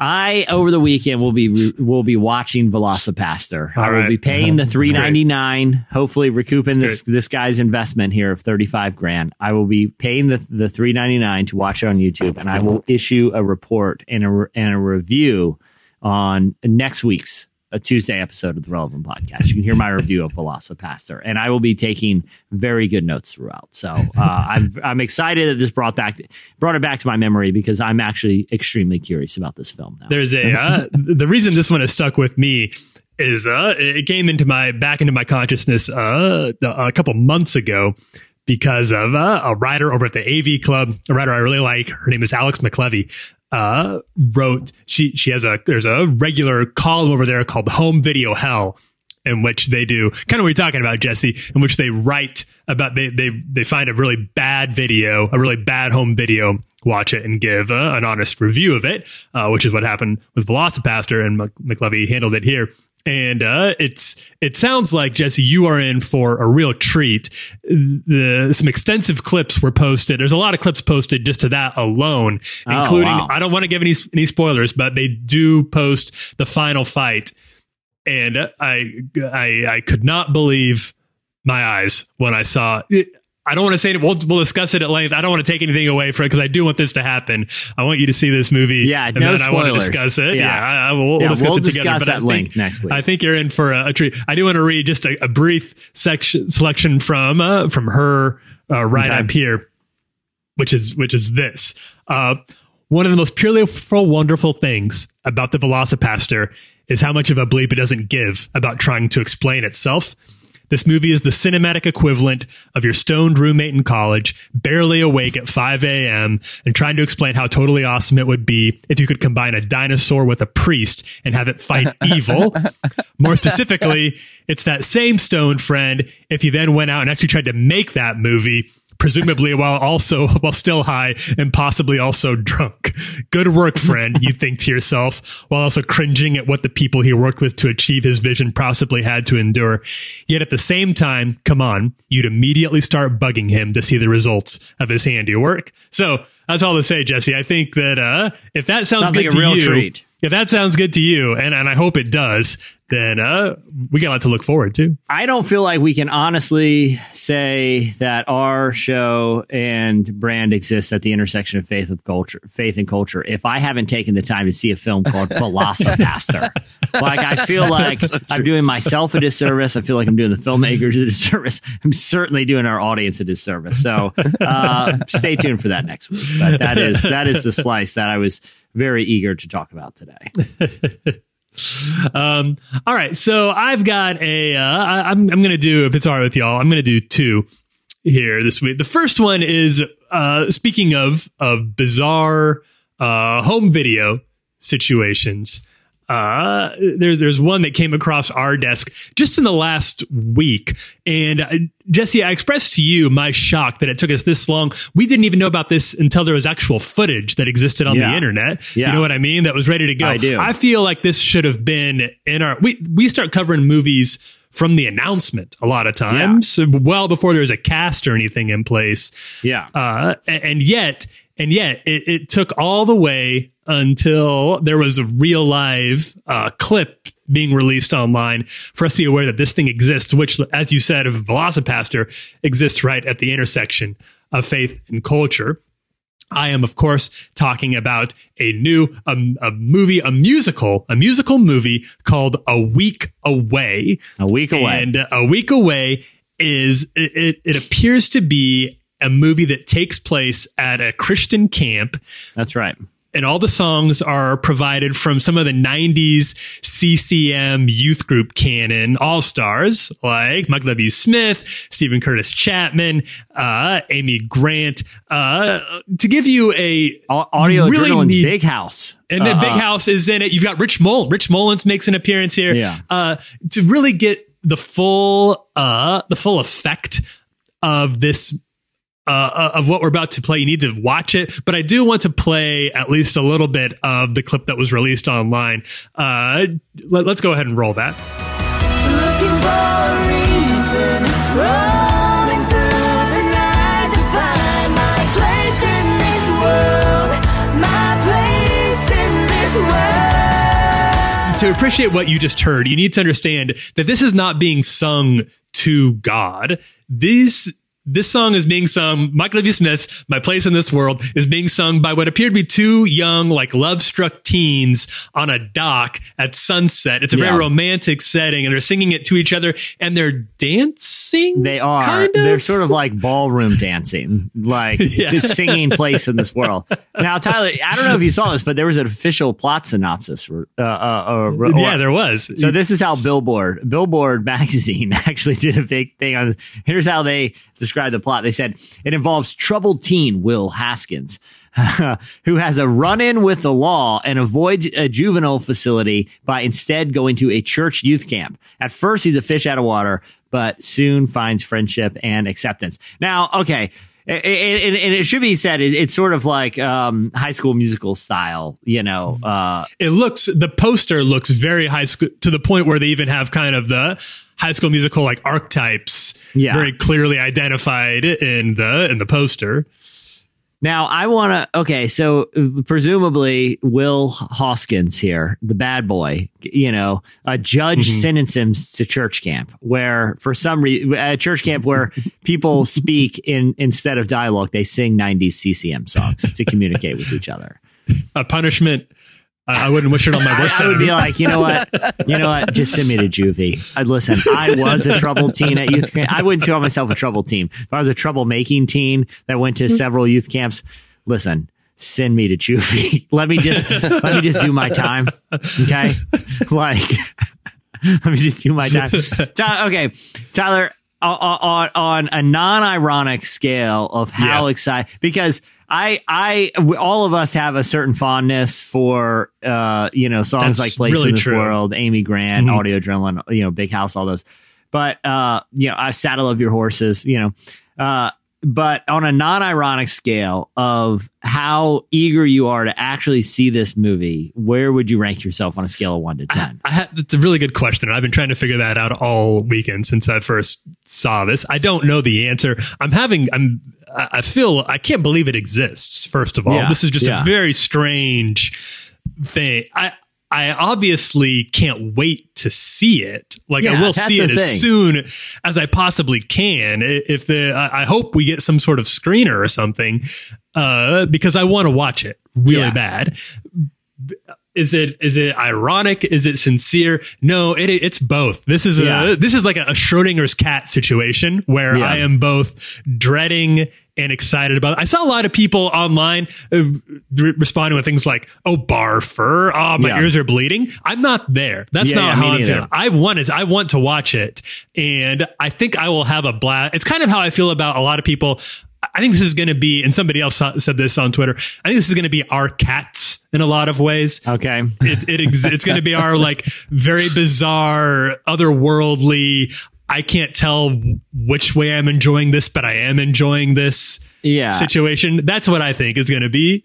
I over the weekend will be will be watching Velocipastor. I will right. be paying the [laughs] three ninety nine. Hopefully, recouping That's this this guy's investment here of thirty five grand. I will be paying the the three ninety nine to watch it on YouTube, and I will issue a report and a and a review on next week's a Tuesday episode of the Relevant Podcast. You can hear my review of Velocipastor, and I will be taking very good notes throughout. So uh, I'm I'm excited that this brought back brought it back to my memory because I'm actually extremely curious about this film now. There's a uh, the reason this one has stuck with me is uh it came into my back into my consciousness uh a couple months ago because of uh, a writer over at the AV Club, a writer I really like. Her name is Alex McLevy. Uh, wrote she she has a there's a regular column over there called Home Video Hell, in which they do kind of what you're talking about, Jesse, in which they write about they they they find a really bad video, a really bad home video, watch it and give uh, an honest review of it, uh, which is what happened with Velocipastor, and Mc- McLevy handled it here. And uh, it's it sounds like Jesse, you are in for a real treat. The some extensive clips were posted. There's a lot of clips posted just to that alone, Oh, including wow. I don't want to give any any spoilers, but they do post the final fight, and I I I could not believe my eyes when I saw it. I don't want to say it. We'll, we'll discuss it at length. I don't want to take anything away from it because I do want this to happen. I want you to see this movie. Yeah, and no then I want to spoilers. discuss it. Yeah, Yeah. I, I will, we'll discuss we'll it together. discuss but I think- next week. I think you're in for a, a treat. I do want to read just a, a brief section selection from uh, from her uh, right Okay. up here, which is which is this. Uh, one of the most purely wonderful things about the Velocipastor is how much of a bleep it doesn't give about trying to explain itself. This movie is the cinematic equivalent of your stoned roommate in college, barely awake at 5 a.m., and trying to explain how totally awesome it would be if you could combine a dinosaur with a priest and have it fight [laughs] evil. More specifically, it's that same stoned friend if you then went out and actually tried to make that movie presumably while also [laughs] while still high and possibly also drunk. Good work, [laughs] friend, you think to yourself, while also cringing at what the people he worked with to achieve his vision possibly had to endure. Yet at the same time, come on, you'd immediately start bugging him to see the results of his handiwork. So that's all to say, Jesse. I think that uh, if that sounds, Sounds good like a to real you, treat. If that sounds good to you, and, and I hope it does, then uh, we got a lot to look forward to. I don't feel like we can honestly say that our show and brand exists at the intersection of faith of culture, faith and culture. If I haven't taken the time to see a film called Velocipastor, [laughs] like I feel like I'm doing myself a disservice. I feel like I'm doing the filmmakers a disservice. I'm certainly doing our audience a disservice. So uh, stay tuned for that next week. But that is that is the slice that I was very eager to talk about today. [laughs] Um, all right, so I've got a. Uh, I, I'm I'm gonna do if it's all right with y'all. I'm gonna do two here this week. The first one is uh, speaking of of bizarre uh, home video situations. Uh, there's there's one that came across our desk just in the last week, and uh, Jesse, I expressed to you my shock that it took us this long. We didn't even know about this until there was actual footage that existed on the internet. Yeah. You know what I mean? That was ready to go. I do. I feel like this should have been in our. We we start covering movies from the announcement a lot of times, well before there's a cast or anything in place. Yeah. Uh, a- and yet, and yet, it, it took all the way until there was a real live uh, clip being released online for us to be aware that this thing exists, which, as you said, of Velocipastor exists right at the intersection of faith and culture. I am, of course, talking about a new um, a movie, a musical, a musical movie called A Week Away. A week away. And A Week Away is it, it appears to be a movie that takes place at a Christian camp That's right. And all the songs are provided from some of the 90s CCM youth group canon all stars like Michael W. Smith, Steven Curtis Chapman, uh, Amy Grant. Uh, to give you a Audio really neat- Big House. and then Uh, Big House is in it. You've got Rich Mullins. Rich Mullins makes an appearance here. Yeah. Uh, to really get the full, uh, the full effect of this, uh, of what we're about to play, you need to watch it. But I do want to play at least a little bit of the clip that was released online. Uh, let, us go ahead and roll that. Looking for a reason, roaming through the night to find my place in this world, my place in this world. to appreciate what you just heard, you need to understand that this is not being sung to God. These this song is being sung. Michael W. Smith's "My Place in This World" is being sung by what appear to be two young, like love-struck teens on a dock at sunset. It's a Yeah. very romantic setting, and they're singing it to each other, and they're dancing. They are. kind of. They're sort of like ballroom dancing, like [laughs] Yeah. singing place in this world. Now, Tyler, I don't know if you saw this, but there was an official plot synopsis. Uh, uh, uh, or- yeah, there was. So this is how Billboard, Billboard [laughs] magazine actually did a big thing on. Here's how they describe described the plot. They said it involves troubled teen Will Haskins. [laughs] who has a run in with the law and avoids a juvenile facility by instead going to a church youth camp. At first, he's a fish out of water, but soon finds friendship and acceptance. Now, okay. And it, it, should be said, it's sort of like um, high school musical style, you know. Uh, it looks, the poster looks very high school to the point where they even have kind of the high school musical like archetypes Yeah. very clearly identified in the in the poster. Now I want to. Okay, so presumably Will Hoskins here, the bad boy, you know, a judge mm-hmm. sentenced him to church camp, where for some reason, a church camp where [laughs] people speak in instead of dialogue, they sing '90s CCM songs to communicate with each other. A punishment. I I wouldn't wish it on my worst I would be like, you know what, you know what, just send me to juvie. I'd listen. I was a troubled teen at youth camp. I wouldn't call myself a troubled teen. If I was a troublemaking teen that went to several youth camps, listen, send me to juvie. [laughs] let me just let me just do my time. Okay, like [laughs] let me just do my time. Okay, Tyler. On, on on a non-ironic scale of how Yeah. excited because I I all of us have a certain fondness for uh you know songs That's like Place really in This true. World, Amy Grant, Mhm. Audio Adrenaline, you know, Big House, all those. But uh you know, I Saddle Up Your Horses, you know. Uh but on a non-ironic scale of how eager you are to actually see this movie, where would you rank yourself on a scale of 1 to 10? I it's a really good question. I've been trying to figure that out all weekend since I first saw this. I don't know the answer. I'm having, I'm, I I feel, I can't believe it exists. First of all, Yeah, this is just yeah. a very strange thing. I, I obviously can't wait to see it. Like I will see it as thing. soon as I possibly can. If the, I I hope we get some sort of screener or something, uh, because I want to watch it really Yeah. bad is it is it ironic is it sincere no it it's both this is a this is like a, schrodinger's cat situation where Yeah. i am both dreading and excited about it. i saw a lot of people online uh, re- responding with things like oh barfer oh my Yeah. ears are bleeding i'm not there that's Yeah, not yeah, how i'm feeling i want is i want to watch it and i think i will have a blast it's kind of how i feel about a lot of people I think this is going to be, and somebody else said this on Twitter. I think this is going to be our cats in a lot of ways Okay. it, it ex- it's going to be our like very bizarre, otherworldly. I can't tell which way I'm enjoying this, but I am enjoying this Yeah. situation. That's what I think is going to be.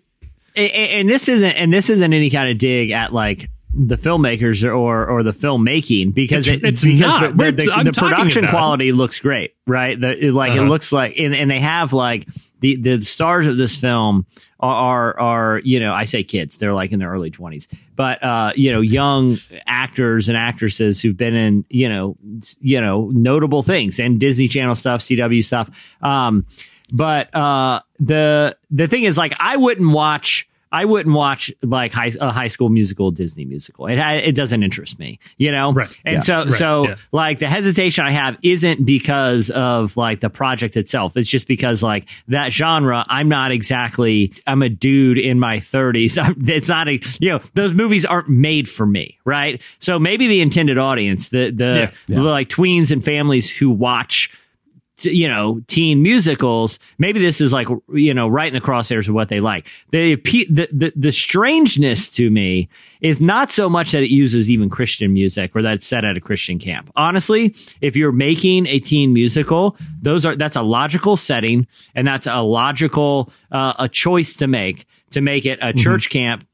and, and this isn't and this isn't any kind of dig at like the filmmakers or or the filmmaking because It's- it, it's because not. the, the, the, the production about it. quality looks great right the, it, like it Uh-huh. looks like and, and they have like the the stars of this film are, are you know I say kids they're like in their early 20s but uh you know young actors and actresses who've been in you know you know notable things and Disney Channel stuff CW stuff. Um but uh the the thing is like I wouldn't watch I wouldn't watch like high, a high school musical Disney musical. It it doesn't interest me, you know. Right. And Yeah. so Right. so Yeah. like the hesitation I have isn't because of like the project itself. It's just because like that genre. I'm not exactly. I'm a dude in my 30s. [laughs] I'm, it's not a you know those movies aren't made for me, right? So maybe the intended audience, the the, Yeah. the like tweens and families who watch you know teen musicals maybe this is like you know right in the crosshairs of what they like. The the the, the strangeness to me is not so much that it uses even christian music or that it's set at a christian camp. Honestly if you're making a teen musical those are that's a logical setting and that's a logical uh, a choice to make to make it a church camp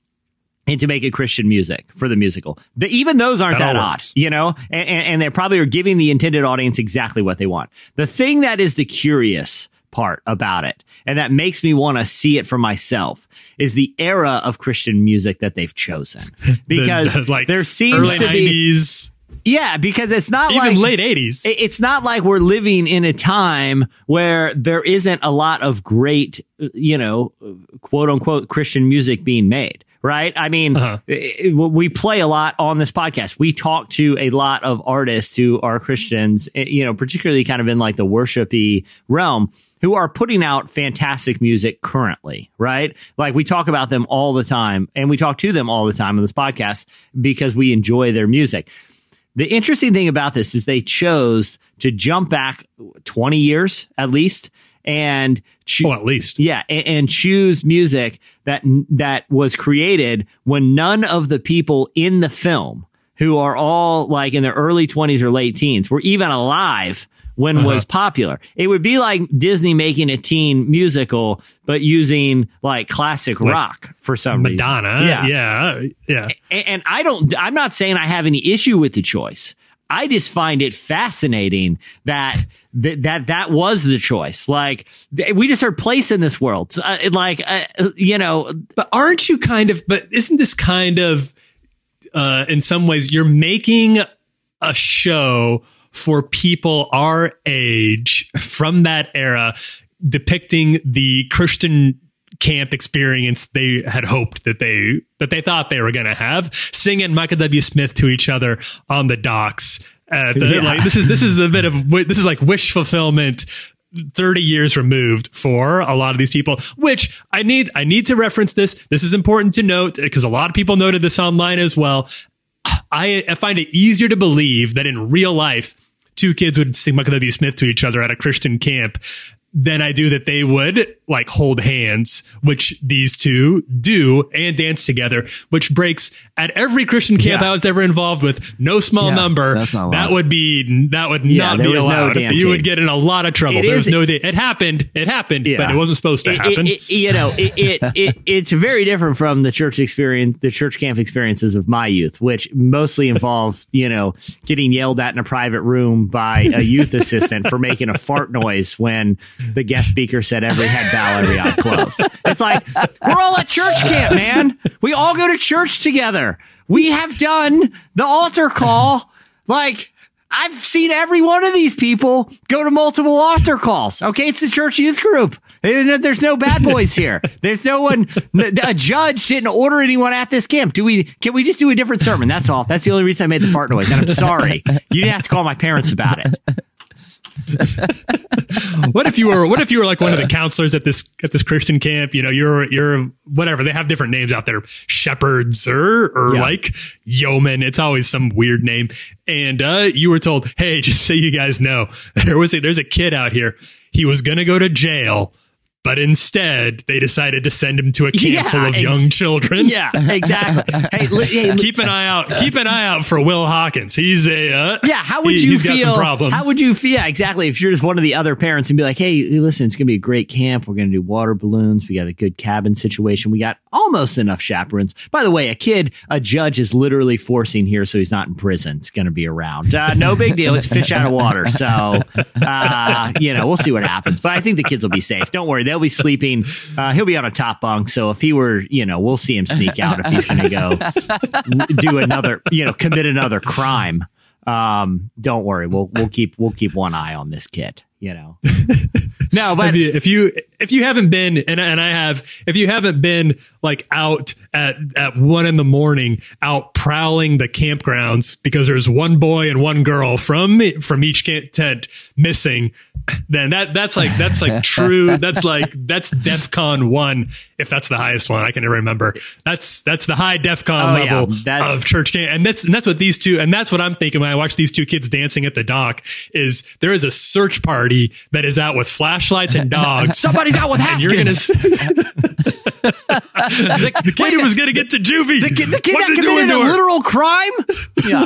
and to make it Christian music for the musical. The, even those aren't That that, odd, you know, and, and, and they probably are giving the intended audience exactly what they want. The thing that is the curious part about it, and that makes me want to see it for myself, is the era of Christian music that they've chosen. Because [laughs] The- the, like there seems early to be, 90s, yeah, because it's not even like late 80s. it's not like we're living in a time where there isn't a lot of great, you know, quote unquote Christian music being made. Right. I mean, Uh-huh. it- we play a lot on this podcast. We talk to a lot of artists who are Christians, eh, you know, particularly kind of in like the worshipy realm who are putting out fantastic music currently. Right. Like we talk about them all the time and we talk to them all the time on this podcast because we enjoy their music the interesting thing about this is they chose to jump back 20 years at least and choo- Well, at least. yeah, and, and choose music that that was created when none of the people in the film, who are all like in their early twenties or late teens, were even alive when uh-huh. was popular. It would be like Disney making a teen musical, but using like classic rock for some Madonna. reason. Yeah. Yeah. Yeah. And, and I don't, I'm not saying I have any issue with the choice. I just find it fascinating that that that, that was the choice. Like we just heard place in this world. Uh, like uh, you know, But aren't you kind of, but isn't this kind of, uh, in some ways, you're making a show for people our age from that era depicting the Christian camp experience they had hoped that they that they thought they were going to have singing Michael W. Smith to each other on the docks the, Yeah. like, this is this is a bit of this is like wish fulfillment 30 years removed for a lot of these people which i need i need to reference this. This is important to note because a lot of people noted this online as well. I, I find it easier to believe that in real life two kids would sing michael w. Smith to each other at a christian camp than i do that they would like hold hands which these two do and dance together which breaks at every christian camp Yeah. i was ever involved with no small Yeah, number. that's not that would be that would Yeah, not be was no allowed. you would get in a lot of trouble. It there is- was no da- it happened it happened but it wasn't supposed to it- happen. it- it- you know, it, it, [laughs] it it's very different from the church experience, the church camp experiences of my youth, which mostly involve you know getting yelled at in a private room by a youth assistant for making a fart noise when the guest speaker said every head bow, every eye closed. It's like we're all at church camp, man. We all go to church together. We have done the altar call, like. I've seen every one of these people go to multiple altar calls. Okay, it's the church youth group. There's no bad boys here. There's no one. A judge didn't order anyone at this camp. Do we? Can we just do a different sermon? That's all. That's the only reason I made the fart noise. And I'm sorry. You didn't have to call my parents about it. [laughs] what if you were what if you were like one of the counselors at this at this Christian camp? You know, you're you're whatever. They have different names out there. Shepherds or or Yeah. like yeoman. It's always some weird name. And uh you were told, hey, [laughs] just so you guys know, there was a, there's a kid out here. He was gonna go to jail. But instead, they decided to send him to a camp Yeah, full of ex- young children. [laughs] Yeah, exactly. Hey, li- hey, li- keep an eye out. Keep an eye out for Will Hawkins. He's a uh, Yeah, how would he- you he's got feel? some problems. How would you feel? Yeah, exactly. If you're just one of the other parents and be like, "Hey, listen, it's gonna be a great camp. We're gonna do water balloons. We got a good cabin situation. We got almost enough chaperones." By the way, a kid, a judge is literally forcing here, so he's not in prison. It's gonna be around. Uh, no big deal. It's fish out of water. So, uh, you know, we'll see what happens. But I think the kids will be safe. Don't worry. They'll be sleeping. Uh, he'll be on a top bunk. So if he were, you know, we'll see him sneak out if he's gonna go [laughs] do another, you know, commit another crime. Um, don't worry, we'll we'll keep we'll keep one eye on this kid. You know, [laughs] no, but if you, if you if you haven't been and and I have if you haven't been like out at at one in the morning out prowling the campgrounds because there's one boy and one girl from from each camp tent missing then that that's like that's like [laughs] true that's like that's DefCon one if that's the highest one I can remember. That's that's the high DefCon Oh, yeah, level that's- of church camp and that's and that's what these two and that's what I'm thinking when I watch these two kids dancing at the dock is there is a search party that is out with flashlights and [laughs] dogs somebody's out with and you're gonna Haskins. the, [laughs] the kid who was gonna get to juvie. The kid, the kid What's that doing committed a literal crime. Yeah,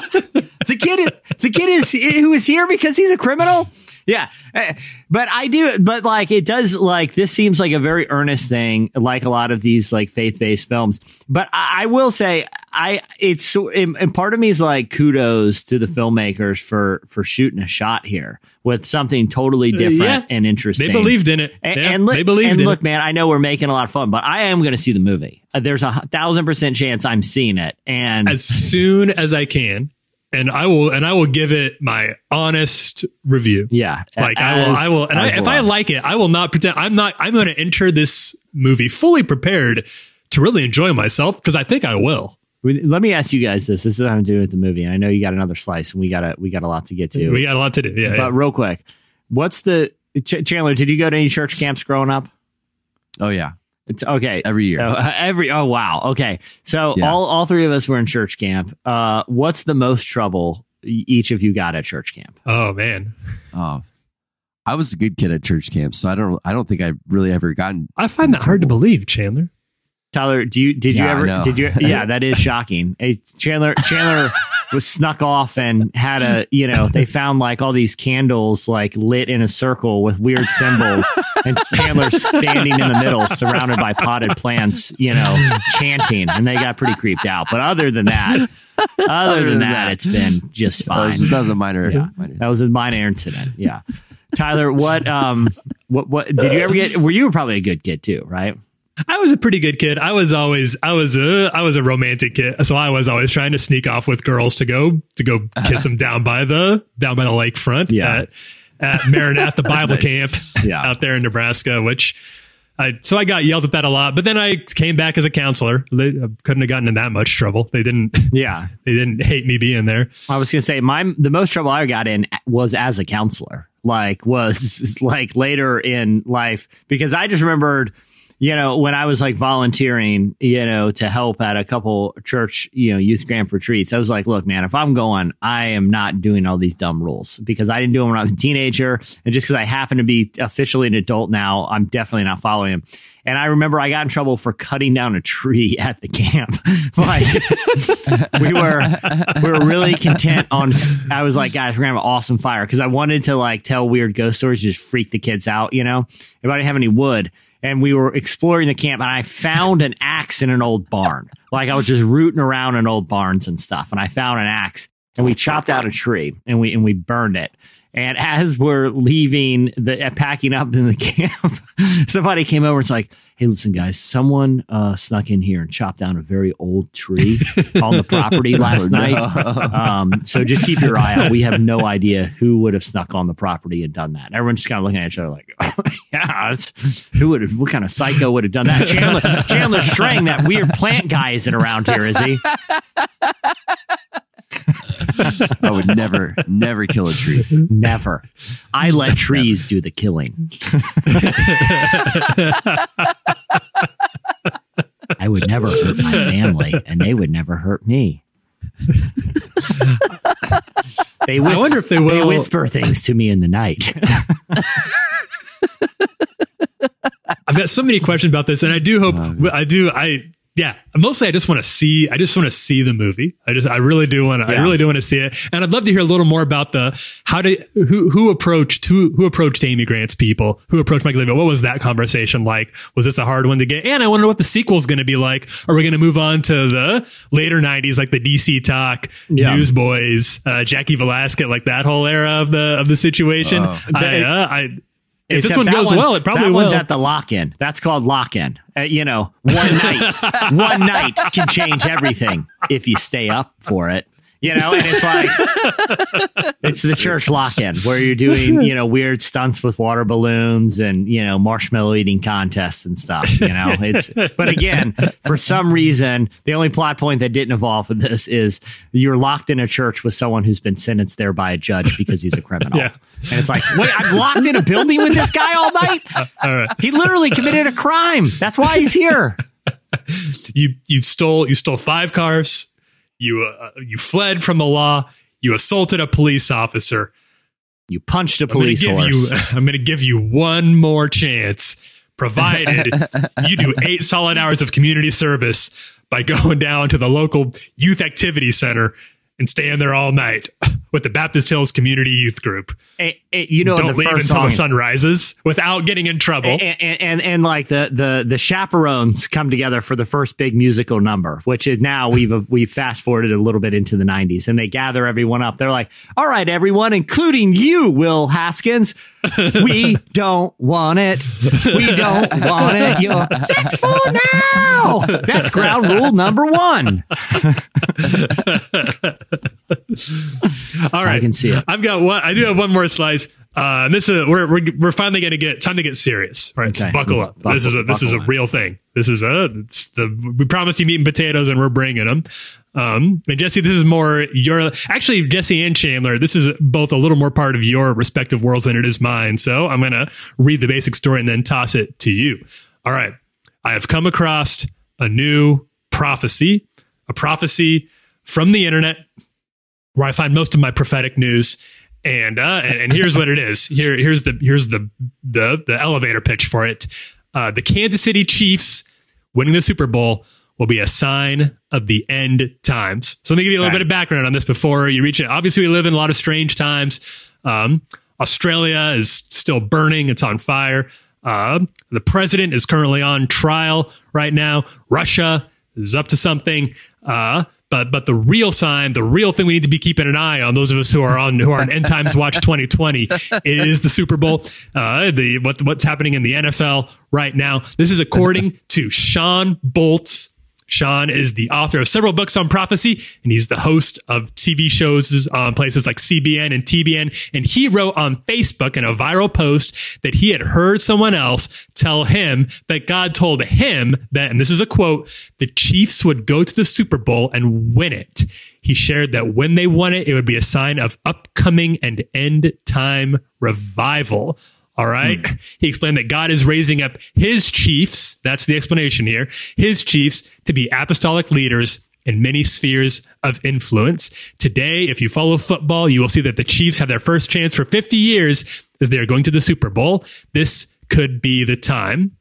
the kid, the kid is who is here because he's a criminal. Yeah, Eh, but I do, but like it does, like this seems like a very earnest thing, like a lot of these like faith based films. But I, I will say, I it's and part of me is like kudos to the filmmakers for for shooting a shot here with something totally different yeah. and interesting. They believed in it. And, Yeah, and look, they believed and look, it. man, I know we're making a lot of fun, but I am going to see the movie. Uh, there's a thousand percent chance I'm seeing it, and as soon as I can, and I will, and I will give it my honest review. yeah, Like I will, I will, and I, if I like it, I will not pretend. I'm not. I'm going to enter this movie fully prepared to really enjoy myself because I think I will. Let me ask you guys this. This is how I'm doing with the movie. And I know you got another slice, and we got a we got a lot to get to. We got a lot to do. Yeah, but yeah. real quick, what's the Ch- Chandler? Did you go to any church camps growing up? Oh yeah, It's okay. every year. Oh, [laughs] every oh wow. Okay. So Yeah. all all three of us were in church camp. Uh what's the most trouble each of you got at church camp? Oh man, Oh, I was a good kid at church camp, so I don't. I don't think I really ever gotten. I find that hard to believe, Chandler. Tyler, do you did Yeah, you ever did you yeah, [laughs] that is shocking. Hey, Chandler Chandler [laughs] was snuck off and had a you know, they found like all these candles like lit in a circle with weird symbols and Chandler standing in the middle surrounded by potted plants, you know, chanting and they got pretty creeped out. But other than that, other, than, than that, that. it's been just That fine. was, that was a minor. Yeah. minor- That was a minor incident. Yeah. Tyler, what um what what did you ever get were you were probably a good kid too, right? I was a pretty good kid. I was always I was a I was a romantic kid, so I was always trying to sneak off with girls to go to go uh-huh. kiss them down by the down by the lakefront Yeah. at, at Maranatha [laughs] Bible Camp Yeah. out there in Nebraska. Which I so I got yelled at that a lot, but then I came back as a counselor. They I couldn't have gotten in that much trouble. They didn't Yeah. [laughs] they didn't hate me being there. I was gonna say my the most trouble I got in was as a counselor. Like was [laughs] like later in life because I just remembered, you know, when I was like volunteering, you know, to help at a couple church, you know, youth camp retreats. I was like, look, man, if I'm going, I am not doing all these dumb rules because I didn't do them when I was a teenager, and just because I happen to be officially an adult now, I'm definitely not following them. And I remember I got in trouble for cutting down a tree [laughs] at the camp. [laughs] like we were we were really content on I was like, guys, we're gonna have an awesome fire because I wanted to like tell weird ghost stories, just freak the kids out, you know. If I didn't have any wood. And we were exploring the camp and I found an axe in an old barn. Like I was just rooting around in old barns and stuff. And I found an axe and we chopped out a tree and we and we burned it. And as we're leaving the uh, packing up in the [laughs] camp, somebody came over and was like, "Hey, listen, guys, someone uh, snuck in here and chopped down a very old tree [laughs] on the property last no. night. Um, so just keep your eye out. We have no idea who would have snuck on the property and done that. Everyone's just kind of looking at each other like, "Yeah, it's, who would have? What kind of psycho would have done that?" Chandler, Chandler Strang, that weird plant guy, isn't around here, is he? I would never, never kill a tree. Never. I let trees do the killing. I would never hurt my family, and they would never hurt me. they would, I wonder if they they will. whisper things to me in the night. I've got so many questions about this, and I do hope oh, I do. I yeah. Mostly, I just want to see. I just want to see the movie. I just, I really do want to. I really do want to see it, and I'd love to hear a little more about the how did who who approached who who approached Amy Grant's people, who approached Michael Levy. What was that conversation like? Was this a hard one to get? And I wonder what the sequel's going to be like. Are we going to move on to the later '90s, like the DC Talk, Yeah. Newsboys, uh, Jaci Velasquez, like that whole era of the of the situation? Oh. I, uh, I if this one goes well, it probably that will. one's at the lock-in. That's called lock-in. Uh, you know, one [laughs] night, one night can change everything if you stay up for it. You know, and it's like [laughs] it's the church lock-in where you're doing [laughs] you know weird stunts with water balloons and you know marshmallow eating contests and stuff. You know, it's but again, for some reason, the only plot point that didn't evolve with this is you're locked in a church with someone who's been sentenced there by a judge because he's a criminal. Yeah. And it's like, wait, I'm locked in a building with this guy all night. [laughs] All right. He literally committed a crime. That's why he's here. you you stole you stole five cars you uh, you fled from the law. You assaulted a police officer. You punched a i'm police to give horse. you [laughs] i'm going to give you one more chance provided [laughs] you do eight solid hours of community service by [laughs] going down to the local youth activity center and staying there all night with the Baptist Hills Community Youth Group. Eh, eh, you know, Don't the leave first until song, the sun rises without getting in trouble. and, and, and and like the the the chaperones come together for the first big musical number, which is now we've [laughs] we've fast forwarded a little bit into the '90s, and they gather everyone up. They're like, "All right, everyone, including you, Will Haskins, [laughs] we don't want it. We don't want it. You're six four now. That's ground rule number one. [laughs] [laughs] All right, I can see it. I've got one. I do have one more slice. Uh, this is we're we're, we're finally going to get time to get serious. Right, so buckle Let's up. buckle- this is a this is a real thing. This is a it's the we promised you meat and potatoes, and we're bringing them. Um, and Jesse, this is more your actually Jesse and Chandler. This is both a little more part of your respective worlds than it is mine. So I'm going to read the basic story and then toss it to you. All right, I have come across a new prophecy, a prophecy from the internet where I find most of my prophetic news. And uh, and, and here's what it is. Here here's the here's the the the elevator pitch for it. Uh, the Kansas City Chiefs winning the Super Bowl will be a sign of the end times. So let me give you a little Okay. bit of background on this before you reach it. Obviously, we live in a lot of strange times. Um, Australia is still burning; it's on fire. Uh, the president is currently on trial right now. Russia is up to something. Uh, but but the real sign, the real thing we need to be keeping an eye on, those of us who are on who are on End Times Watch 2020, is the Super Bowl. Uh, the what what's happening in the NFL right now. This is according to Shawn Bolz. Sean is the author of several books on prophecy, and he's the host of TV shows on places like CBN and TBN. And he wrote on Facebook in a viral post that he had heard someone else tell him that God told him that, and this is a quote, the Chiefs would go to the Super Bowl and win it. He shared that when they won it, it would be a sign of upcoming and end time revival. All right. Hmm. He explained that God is raising up his chiefs. That's the explanation here. His chiefs to be apostolic leaders in many spheres of influence. Today, if you follow football, you will see that the Chiefs have their first chance for 50 years as they are going to the Super Bowl. This could be the time.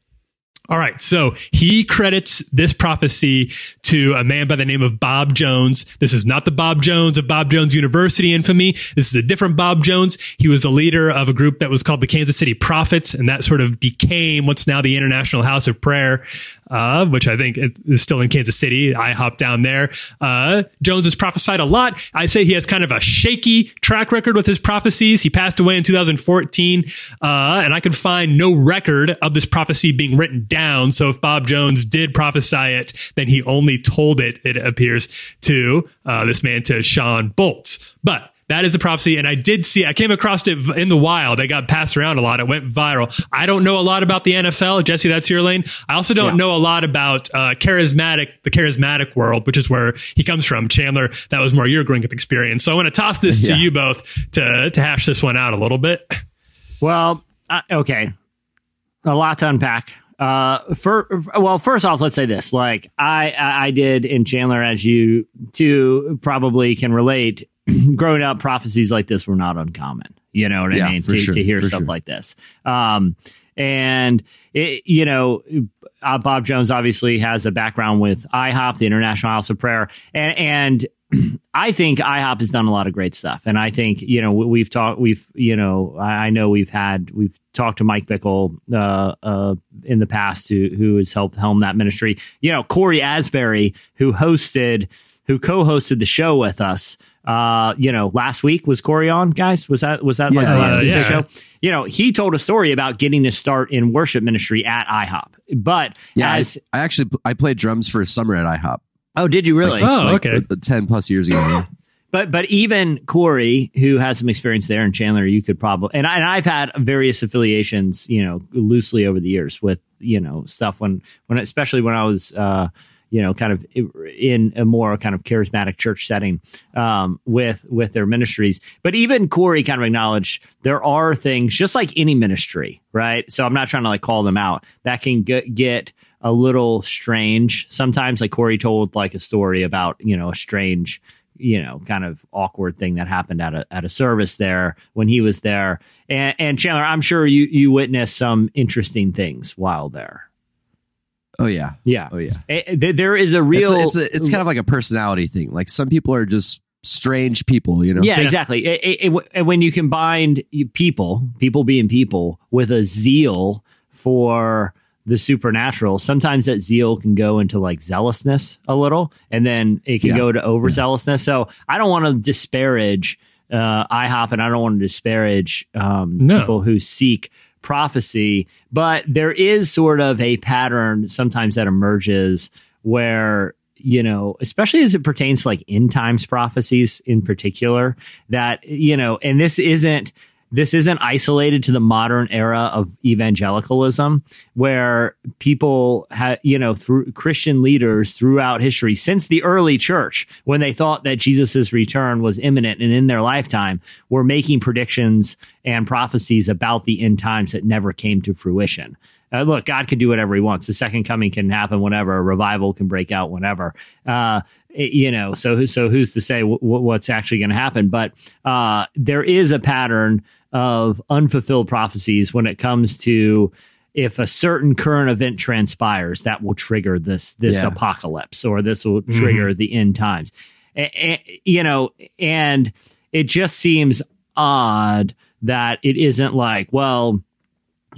All right. So he credits this prophecy to a man by the name of Bob Jones. This is not the Bob Jones of Bob Jones University infamy. This is a different Bob Jones. He was the leader of a group that was called the Kansas City Prophets, and that sort of became what's now the International House of Prayer, uh, which I think is still in Kansas City. I hopped down there. Uh, Jones has prophesied a lot. I say he has kind of a shaky track record with his prophecies. He passed away in 2014, uh, and I could find no record of this prophecy being written down. So if Bob Jones did prophesy it, then he only told it, it appears, to uh, this man, to Shawn Bolz. But that is the prophecy. And I did see, I came across it in the wild. It got passed around a lot. It went viral. I don't know a lot about the NFL. Jesse, that's your lane. I also don't know a lot about uh, charismatic, the charismatic world, which is where he comes from. Chandler, that was more your growing up experience. So I want to toss this to you both to, to hash this one out a little bit. Well, uh, okay, a lot to unpack. Uh, for well, first off, let's say this: like I, I did in Chandler, as you two probably can relate. [clears throat] growing up, prophecies like this were not uncommon. You know what I mean? To, sure, to hear stuff sure. like this. Um, and it, you know, uh, Bob Jones obviously has a background with IHOP, the International House of Prayer, and and I think IHOP has done a lot of great stuff, and I think you know we- we've talked, we've you know I I know we've had we've talked to Mike Bickle uh, uh, in the past who who has helped helm that ministry. You know Cory Asbury who hosted who co-hosted the show with us. Uh, you know, last week was Cory on, guys. Was that was that like Yeah, the last yeah. show? You know, he told a story about getting to start in worship ministry at IHOP, but Yeah, I, I actually I played drums for a summer at IHOP. Oh, did you really? Oh, like, okay. uh, ten plus years ago. yeah. [laughs] But but even Cory, who has some experience there, and Chandler, you could probably and, I, and I've had various affiliations, you know, loosely over the years with you know stuff when when especially when I was uh, you know kind of in a more kind of charismatic church setting um, with with their ministries. But even Cory kind of acknowledged there are things just like any ministry, right? So I'm not trying to like call them out that can get get a little strange sometimes. Like Cory told like a story about you know a strange you know, kind of awkward thing that happened at a at a service there when he was there. And, and Chandler, I'm sure you you witnessed some interesting things while there. Oh yeah. Yeah, Oh yeah. Eh, eh th- there is a It's, real. a, it's, a, it's kind of like a personality thing. Like some people are just strange people, you know. yeah, exactly. It- it- it- and when you combine people, people being people, with a zeal for the supernatural, sometimes that zeal can go into like zealousness a little, and then it can Yeah. go to overzealousness. So I don't want to disparage uh, IHOP, and I don't want to disparage um, No. people who seek prophecy, but there is sort of a pattern sometimes that emerges where you know, especially as it pertains to like end times prophecies in particular, that you know, and this isn't this isn't isolated to the modern era of evangelicalism where people have you know through christian leaders throughout history since the early church when they thought that jesus' return was imminent and in their lifetime were making predictions and prophecies about the end times that never came to fruition Uh, look, God can do whatever He wants. The second coming can happen whenever. A revival can break out whenever. Uh, you know, so so who's to say w- what's actually going to happen? But uh, there is a pattern of unfulfilled prophecies when it comes to if a certain current event transpires, that will trigger this this Yeah. apocalypse or this will mm-hmm. trigger the end times. You know, and it just seems odd that it isn't like, well,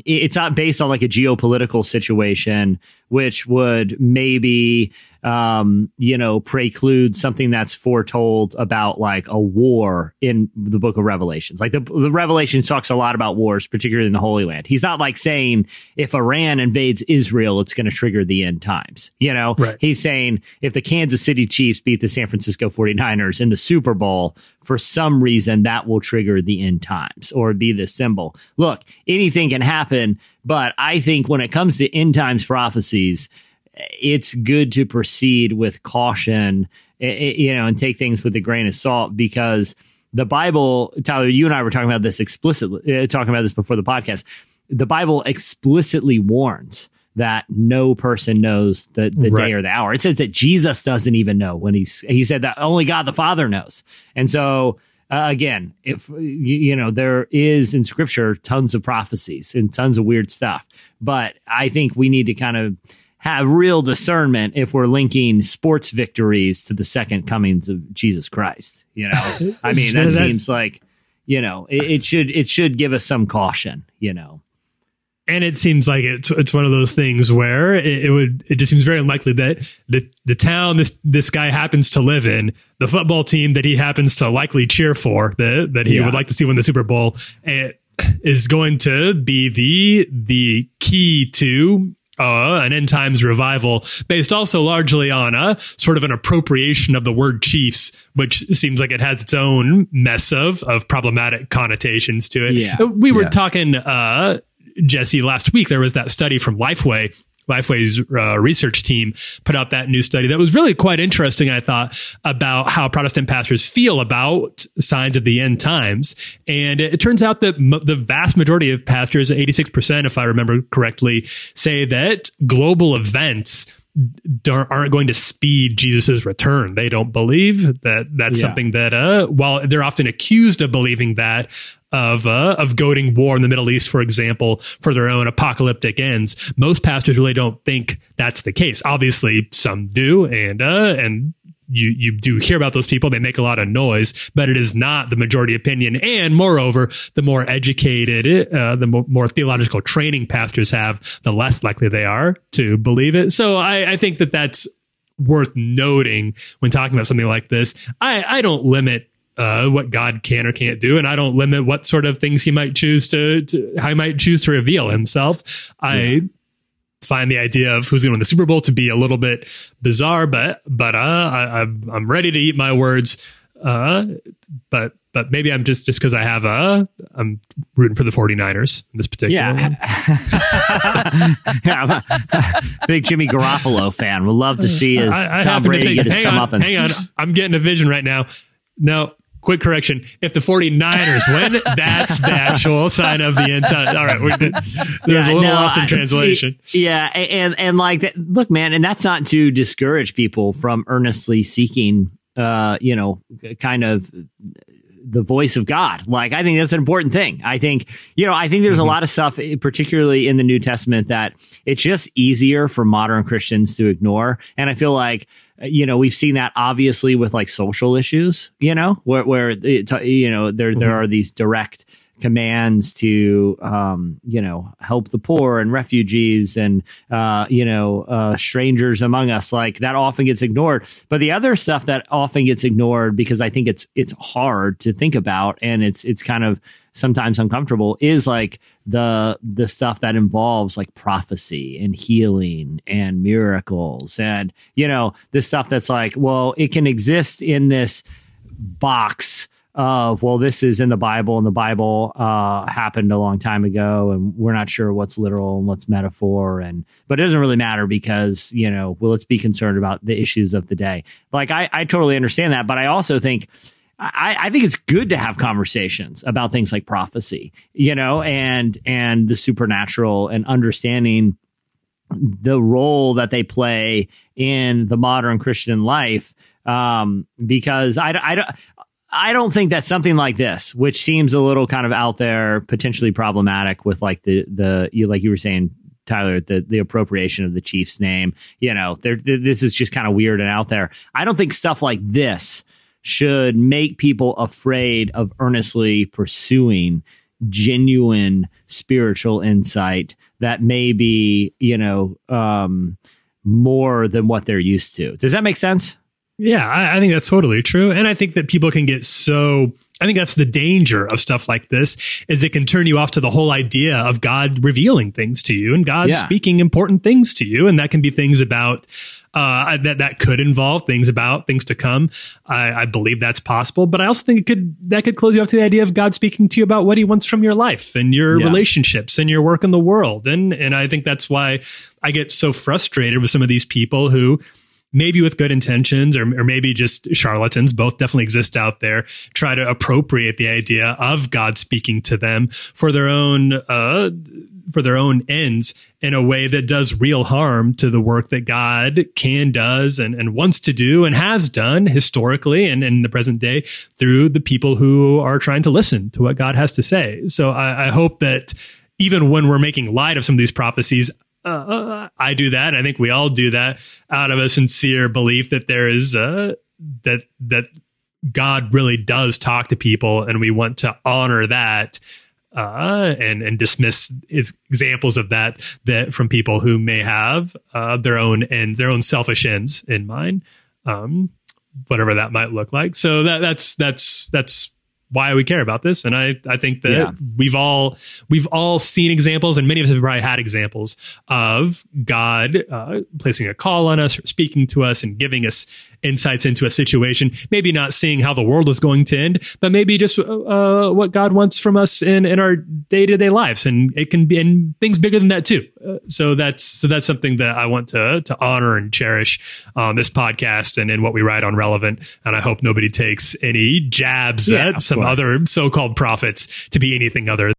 it's not based on like a geopolitical situation, which would maybe, um, you know, preclude something that's foretold about like a war in the book of Revelations. Like the, the Revelation talks a lot about wars, particularly in the Holy Land. He's not like saying if Iran invades Israel, it's going to trigger the end times. You know, Right. he's saying if the Kansas City Chiefs beat the San Francisco 49ers in the Super Bowl, for some reason that will trigger the end times or be the symbol. Look, anything can happen, but I think when it comes to end times prophecies, it's good to proceed with caution, you know, and take things with a grain of salt because the Bible, Tyler, you and I were talking about this explicitly, uh, talking about this before the podcast. The Bible explicitly warns that no person knows the, the Right. day or the hour. It says that Jesus doesn't even know when he's, he said that only God the Father knows. And so, uh, again, if you know, there is in scripture tons of prophecies and tons of weird stuff, but I think we need to kind of have real discernment if we're linking sports victories to the second comings of Jesus Christ. You know, [laughs] I mean, that seems like, you know, it, it should it should give us some caution. You know, and it seems like it's it's one of those things where it, it would it just seems very unlikely that the the town this this guy happens to live in, the football team that he happens to likely cheer for, that that he Yeah. would like to see win the Super Bowl, eh, is going to be the the key to. Uh, an end times revival based also largely on a sort of an appropriation of the word chiefs, which seems like it has its own mess of of problematic connotations to it. Yeah. We were Yeah. talking uh, Jesse, last week there was that study from Lifeway. Lifeway's uh, research team put out that new study that was really quite interesting, I thought, about how Protestant pastors feel about signs of the end times. And it, turns out that m- the vast majority of pastors, 86%, if I remember correctly, say that global events aren't going to speed Jesus' return. They don't believe that that's Yeah. something that, uh, while they're often accused of believing that, of uh, of goading war in the Middle East, for example, for their own apocalyptic ends. Most pastors really don't think that's the case. Obviously, some do, and uh, and you you do hear about those people. They make a lot of noise, but it is not the majority opinion. And moreover, the more educated, uh, the more, more theological training pastors have, the less likely they are to believe it. So I, I think that that's worth noting when talking about something like this. I, I don't limit uh, what God can or can't do, and I don't limit what sort of things He might choose to, to how He might choose to reveal Himself. I find the idea of who's going to win the Super Bowl to be a little bit bizarre, but but uh, I, I'm I'm ready to eat my words. Uh, but but maybe I'm just just because I have a I'm rooting for the 49ers in this particular one. [laughs] yeah, I'm a [laughs] big Jimmy Garoppolo fan. Would love to see his I, I Tom happen to Brady think, get his hang on, comeuppance. hang on. I'm getting a vision right now. No, quick correction. If the 49ers win, [laughs] that's the actual sign of the end time. All right. We're, there's Yeah, a little no, lost in I- translation. Yeah, and and like that, look, man, and that's not to discourage people from earnestly seeking, uh, you know, kind of the voice of God. Like, I think that's an important thing. I think, you know, I think there's a lot of stuff, eh, particularly in the New Testament, that it's just easier for modern Christians to ignore. And I feel like, uh, you know, we've seen that obviously with like social issues, you know, where, where it, you know, there, there are these direct commands to um, you know help the poor and refugees and uh, you know uh, strangers among us. Like that often gets ignored. But the other stuff that often gets ignored because i think it's it's hard to think about and it's it's kind of sometimes uncomfortable is like the the stuff that involves like prophecy and healing and miracles and you know this stuff that's like well it can exist in this box of well this is in the bible and the bible uh happened a long time ago and we're not sure what's literal and what's metaphor and but it doesn't really matter because you know well let's be concerned about the issues of the day like i i totally understand that but i also think I, I think it's good to have conversations about things like prophecy, you know, and and the supernatural and understanding the role that they play in the modern Christian life. Um, because I, I don't. I don't think that something like this, which seems a little kind of out there, potentially problematic with like the the you like you were saying, Tyler, the the appropriation of the Chiefs name. You know, this is just kind of weird and out there. I don't think stuff like this should make people afraid of earnestly pursuing genuine spiritual insight that may be, you know, um, more than what they're used to. Does that make sense? Yeah, I, I think that's totally true. And I think that people can get so I think that's the danger of stuff like this is it can turn you off to the whole idea of God revealing things to you and God Yeah. speaking important things to you. And that can be things about uh, that that could involve things about things to come. I, I believe that's possible, but I also think it could that could close you off to the idea of God speaking to you about what He wants from your life and your Yeah. relationships and your work in the world. And and I think that's why I get so frustrated with some of these people who maybe with good intentions or, or maybe just charlatans both definitely exist out there try to appropriate the idea of god speaking to them for their own uh, for their own ends in a way that does real harm to the work that god can does and, and wants to do and has done historically and in the present day through the people who are trying to listen to what god has to say. So i, I hope that even when we're making light of some of these prophecies uh, I do that. I think we all do that out of a sincere belief that there is uh, that that God really does talk to people, and we want to honor that uh, and and dismiss examples of that that from people who may have uh, their own and their own selfish ends in mind, um, whatever that might look like. So that that's that's that's why we care about this and i i think that Yeah. we've all we've all seen examples and many of us have probably had examples of god uh, placing a call on us or speaking to us and giving us insights into a situation maybe not seeing how the world is going to end but maybe just uh, what god wants from us in in our day-to-day lives and it can be and things bigger than that too uh, so that's so that's something that i want to to honor and cherish on this podcast and in what we write on relevant and i hope nobody takes any jabs Yeah, at some course. other so-called prophets to be anything other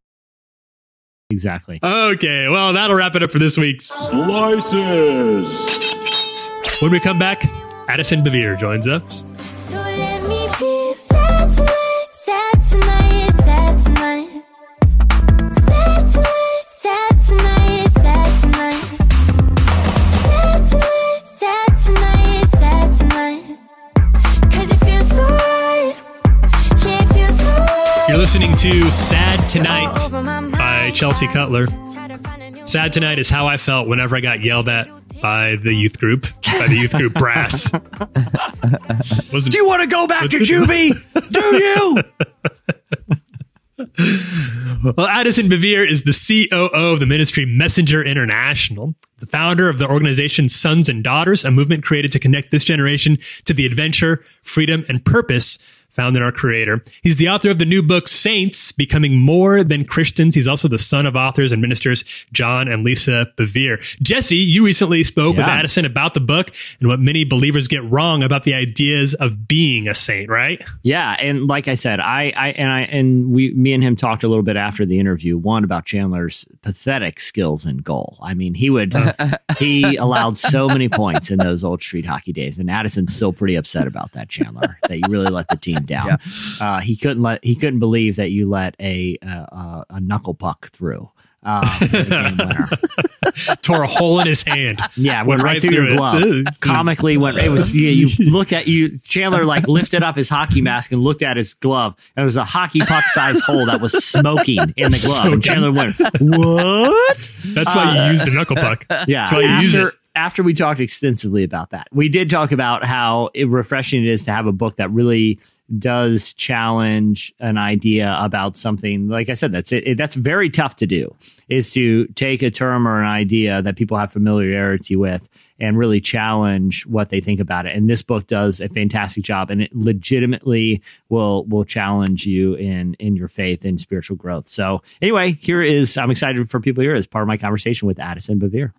Exactly. okay well that'll wrap it up for this week's Slices. when we come back addison bevere joins us. So you're listening to sad tonight Over my mind. by chelsea cutler sad tonight is how i felt whenever i got yelled at by the youth group by the youth group [laughs] brass wasn't Do you want to go back to juvie? Do you? Well, Addison Bevere is the COO of the ministry Messenger International. The founder of the organization Sons and Daughters, a movement created to connect this generation to the adventure, freedom, and purpose found in our Creator. He's the author of the new book Saints, Becoming More Than Christians. He's also the son of authors and ministers John and Lisa Bevere. Jesse, you recently spoke with Addison about the book and what many believers get wrong about the ideas of being a saint, right? Yeah, and like I said, I, I and I and we, me and him talked a little bit after the interview. One about Chandler's pathetic skills and goal. I mean, he would [laughs] he allowed so many points in those old street hockey days, and Addison's still pretty upset about that, Chandler. that you really let the team down. Uh, he couldn't let he couldn't believe that you let a uh, uh, a knuckle puck through. Um, [laughs] for the game winner. Tore a hole in his hand. Yeah, went right, through, your it. glove. [laughs] Comically went. It was. Yeah, you looked at you. Chandler like lifted up his hockey mask and looked at his glove. And it was a hockey puck sized hole that was smoking in the glove. And Chandler went, "What?" That's why you used a knuckle puck. [laughs] Yeah. That's why you use after it. After we talked extensively about that, we did talk about how refreshing it is to have a book that really does challenge an idea about something. Like I said, that's it. it- That's very tough to do. Is to take a term or an idea that people have familiarity with and really challenge what they think about it. And this book does a fantastic job, and it legitimately will will challenge you in in your faith and spiritual growth. So anyway, here is I'm excited for people here as part of my conversation with Addison Bevere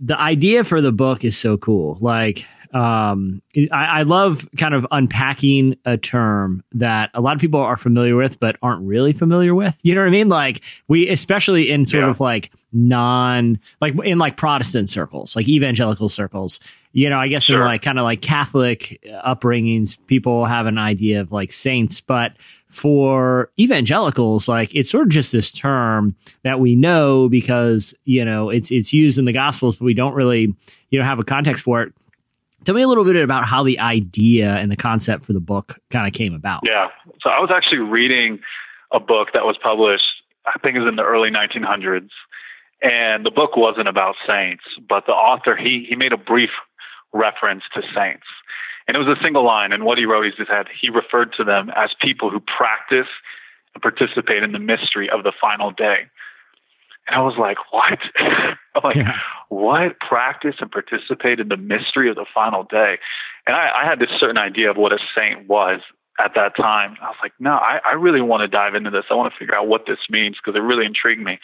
the idea for the book is so cool. Like, um, I, I love kind of unpacking a term that a lot of people are familiar with, but aren't really familiar with. You know what I mean? Like we, especially in sort Yeah. of like non, like in like Protestant circles, like evangelical circles. You know, I guess in Sure. like kind of like Catholic upbringings, people have an idea of like saints, but for evangelicals, like it's sort of just this term that we know because you know it's it's used in the Gospels, but we don't really you know have a context for it. Tell me a little bit about how the idea and the concept for the book kind of came about. Yeah. So I was actually reading a book that was published, I think it was in the early 1900s. And the book wasn't about saints, but the author, he, he made a brief reference to saints. And it was a single line. And what he wrote, he just had, he referred to them as people who practice and participate in the mystery of the final day. And I was like, what? I'm [laughs] like, Yeah. what? Practice and participate in the mystery of the final day. And I, I had this certain idea of what a saint was at that time. I was like, no, I, I really want to dive into this. I want to figure out what this means because it really intrigued me.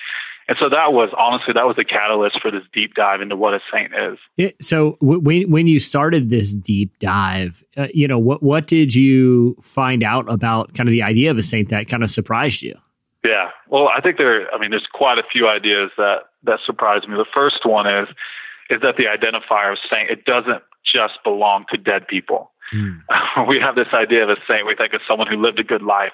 And so that was honestly that was the catalyst for this deep dive into what a saint is. Yeah, so w- when when you started this deep dive, uh, you know what what did you find out about kind of the idea of a saint that kind of surprised you? Yeah. Well, I think there. I mean, there's quite a few ideas that that surprised me. The first one is is that the identifier of saint it doesn't just belong to dead people. [laughs] we have this idea of a saint. We think of someone who lived a good life.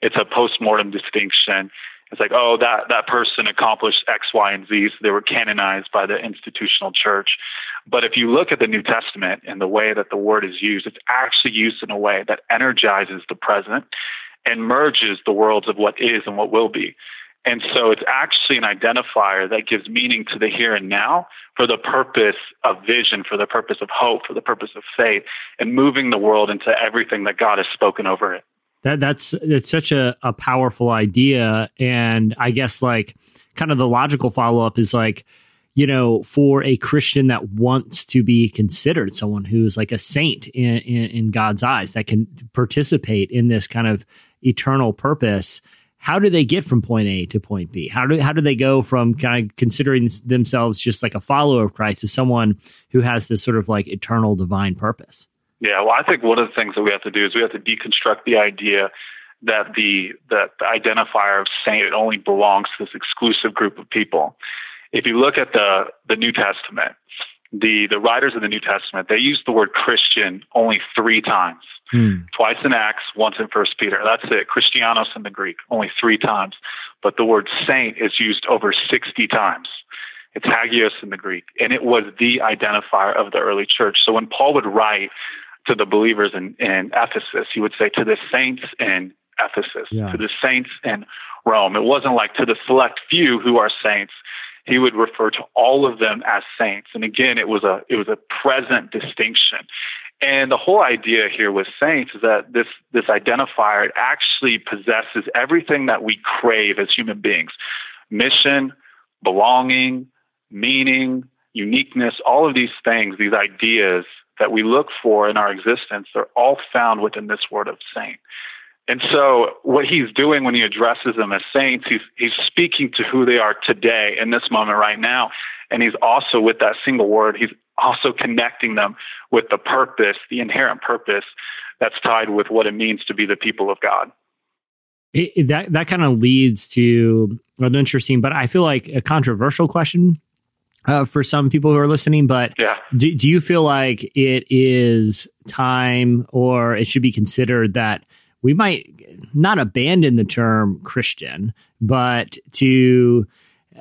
It's a post-mortem distinction. It's like, oh, that that person accomplished X, Y, and Z, so they were canonized by the institutional church. But if you look at the New Testament and the way that the word is used, it's actually used in a way that energizes the present and merges the worlds of what is and what will be. And so it's actually an identifier that gives meaning to the here and now for the purpose of vision, for the purpose of hope, for the purpose of faith, and moving the world into everything that God has spoken over it. That that's it's such a, a powerful idea, and I guess like kind of the logical follow up is like, you know, for a Christian that wants to be considered someone who's like a saint in, in, in God's eyes that can participate in this kind of eternal purpose. How do they get from point A to point B? How do how do they go from kind of considering themselves just like a follower of Christ to someone who has this sort of like eternal divine purpose? Yeah, well, I think one of the things that we have to do is we have to deconstruct the idea that the that the identifier of saint it only belongs to this exclusive group of people. If you look at the the New Testament, the the writers of the New Testament they use the word Christian only three times. Hmm. Twice in Acts, once in First Peter. That's it. Christianos in the Greek, only three times. But the word saint is used over sixty times. It's hagios in the Greek, and it was the identifier of the early church. So when Paul would write to the believers in, in Ephesus, he would say to the saints in Ephesus, Yeah. to the saints in Rome. It wasn't like to the select few who are saints. He would refer to all of them as saints. And again, it was a it was a present distinction. And the whole idea here with saints is that this this identifier it actually possesses everything that we crave as human beings: mission, belonging, meaning, uniqueness. All of these things, these ideas that we look for in our existence, they're all found within this word of saint. And so, what he's doing when he addresses them as saints, he's he's speaking to who they are today in this moment right now, and he's also with that single word, he's also connecting them with the purpose, the inherent purpose that's tied with what it means to be the people of God. it, that that kind of leads to an interesting, but I feel like a controversial question uh, for some people who are listening. But Yeah. do, do you feel like it is time, or it should be considered that we might not abandon the term Christian, but to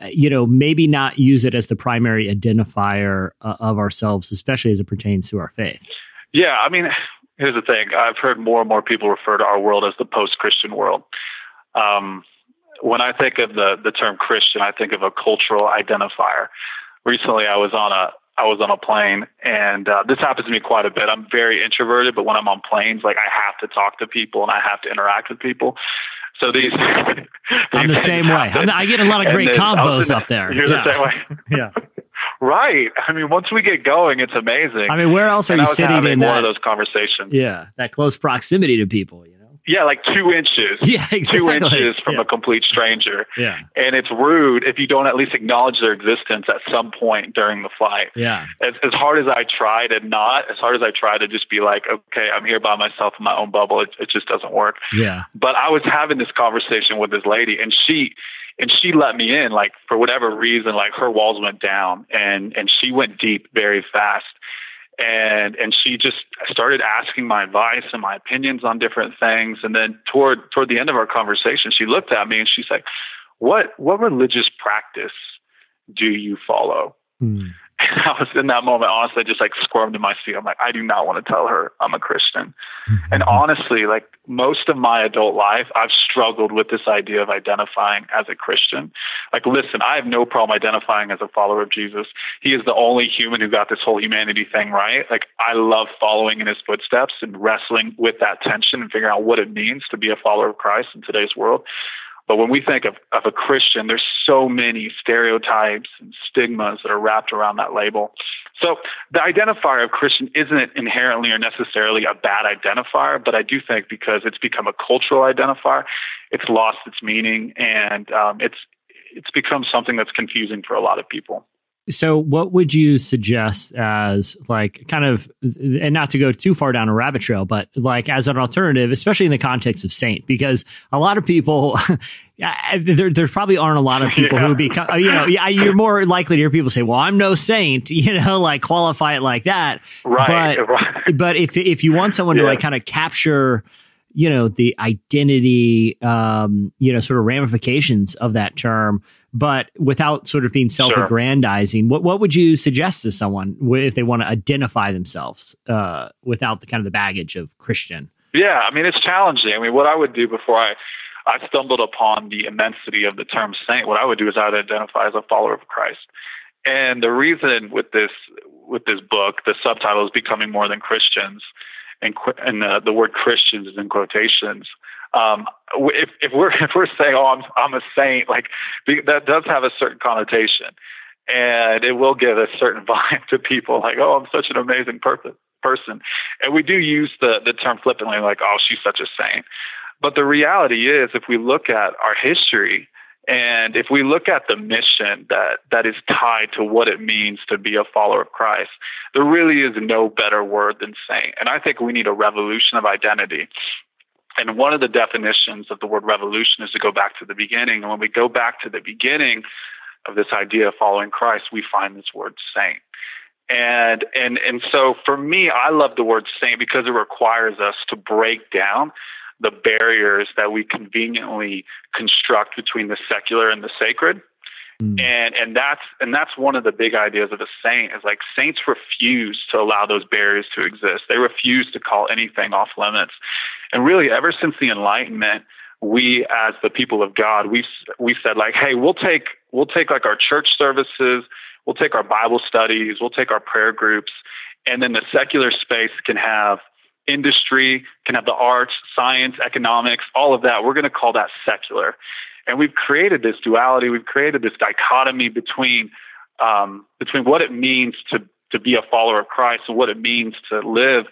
uh, you know maybe not use it as the primary identifier uh, of ourselves, especially as it pertains to our faith? Yeah, I mean, here's the thing. I've heard more and more people refer to our world as the post-Christian world. Um, when I think of the the term Christian, I think of a cultural identifier. Recently, I was on a I was on a plane, and uh, this happens to me quite a bit. I'm very introverted, but when I'm on planes, like I have to talk to people and I have to interact with people. So these, [laughs] I'm the same way. I get a lot of great then combos up there. You're Yeah. the same way, [laughs] Yeah. [laughs] right? I mean, once we get going, it's amazing. I mean, where else are and you sitting in one that? of those conversations. yeah, that close proximity to people. You know. Yeah, like two inches. Yeah, [laughs] exactly. Two inches from Yeah. a complete stranger. Yeah. And it's rude if you don't at least acknowledge their existence at some point during the flight. Yeah. As, as hard as I try to not, as hard as I try to just be like, okay, I'm here by myself in my own bubble, it, it just doesn't work. Yeah. But I was having this conversation with this lady, and she and she let me in. Like for whatever reason, like her walls went down, and and she went deep very fast. And and she just started asking my advice and my opinions on different things. And then toward toward the end of our conversation, she looked at me and she's like, "What what religious practice do you follow?" Hmm. And [laughs] I was in that moment, honestly, I just like squirmed in my seat. I'm like, I do not want to tell her I'm a Christian. Mm-hmm. And honestly, like most of my adult life, I've struggled with this idea of identifying as a Christian. Like, listen, I have no problem identifying as a follower of Jesus. He is the only human who got this whole humanity thing right. Like, I love following in his footsteps and wrestling with that tension and figuring out what it means to be a follower of Christ in today's world. But when we think of, of a Christian, there's so many stereotypes and stigmas that are wrapped around that label. So the identifier of Christian isn't inherently or necessarily a bad identifier, but I do think because it's become a cultural identifier, it's lost its meaning and um, it's it's become something that's confusing for a lot of people. So, what would you suggest as like kind of, and not to go too far down a rabbit trail, but like as an alternative, especially in the context of saint, because a lot of people, [laughs] yeah, there, there probably aren't a lot of people who become, uh, you know, you're more likely to hear people say, "Well, I'm no saint," [laughs] you know, like qualify it like that. Right, But, right. but if if you want someone to like kind of capture you know the identity um you know sort of ramifications of that term but without sort of being self-aggrandizing what what would you suggest to someone if they want to identify themselves uh without the kind of the baggage of christian Yeah, I mean it's challenging. I mean, what I would do before I I stumbled upon the immensity of the term saint, what I would do is I would identify as a follower of Christ. And the reason with this with this book, the subtitle is becoming more than Christians, and and the, the word Christians is in quotations. Um, if if we're [laughs] if we're saying, oh, I'm I'm a saint, like that does have a certain connotation, and it will give a certain [laughs] vibe to people, like, oh, I'm such an amazing person person. And we do use the, the term flippantly, like, oh, she's such a saint. But the reality is, if we look at our history and if we look at the mission that, that is tied to what it means to be a follower of Christ, there really is no better word than saint. And I think we need a revolution of identity. And one of the definitions of the word revolution is to go back to the beginning. And when we go back to the beginning of this idea of following Christ, we find this word saint. And and and so for me, I love the word saint because it requires us to break down the barriers that we conveniently construct between the secular and the sacred. Hmm. And and that's and that's one of the big ideas of a saint is like saints refuse to allow those barriers to exist. They refuse to call anything off limits. And really, ever since the Enlightenment, we as the people of God, we we said like, hey, we'll take we'll take like our church services, we'll take our Bible studies, we'll take our prayer groups, and then the secular space can have industry, can have the arts, science, economics, all of that. We're going to call that secular. And we've created this duality, we've created this dichotomy between um, between what it means to to be a follower of Christ and what it means to live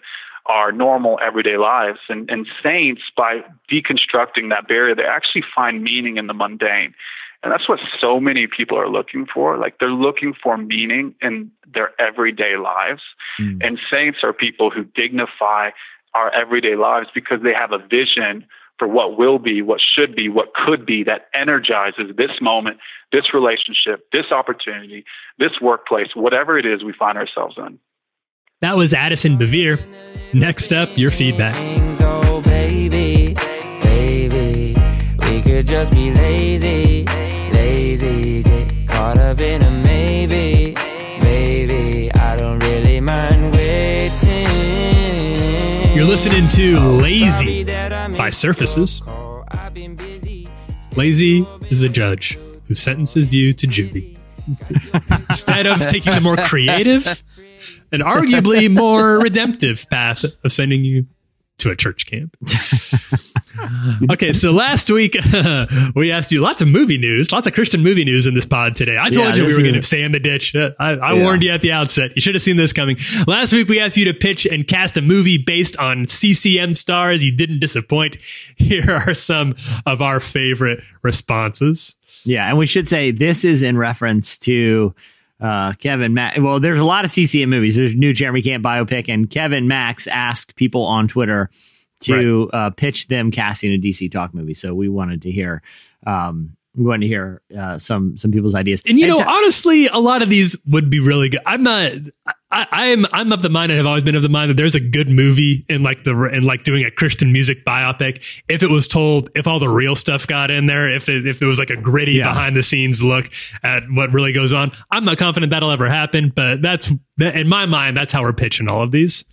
our normal everyday lives. And, and saints, by deconstructing that barrier, they actually find meaning in the mundane. And that's what so many people are looking for. Like they're looking for meaning in their everyday lives. Hmm. And saints are people who dignify our everyday lives because they have a vision for what will be, what should be, what could be that energizes this moment, this relationship, this opportunity, this workplace, whatever it is we find ourselves in. That was Addison Bevere. Next up, your feedback. Just be lazy, lazy. Get caught up in a maybe, maybe. I don't really mind waiting. You're listening to oh, Lazy by Surfaces. your call. I've been busy. Lazy is a judge who sentences you to juvie. [laughs] Instead of taking the more creative [laughs] and arguably more redemptive path of sending you to a church camp. [laughs] [laughs] okay, so last week [laughs] we asked you lots of movie news, lots of Christian movie news in this pod today. I told Yeah, you we were going to in the ditch. Uh, I, I Yeah. warned you at the outset. You should have seen this coming. Last week we asked you to pitch and cast a movie based on CCM stars. You didn't disappoint. Here are some of our favorite responses. Yeah, and we should say this is in reference to uh, Kevin Max. Well, there's a lot of CCM movies. There's a new Jeremy Camp biopic, and Kevin Max asked people on Twitter to uh, pitch them casting a DC Talk movie. So we wanted to hear. Um, we wanted to hear uh, some some people's ideas. And you know, to- honestly, a lot of these would be really good. I'm not. I, I'm I'm of the mind and have always been of the mind that there's a good movie in like the in like doing a Christian music biopic if it was told if all the real stuff got in there if it, if it was like a gritty Yeah. behind the scenes look at what really goes on. I'm not confident that'll ever happen, but that's in my mind that's how we're pitching all of these.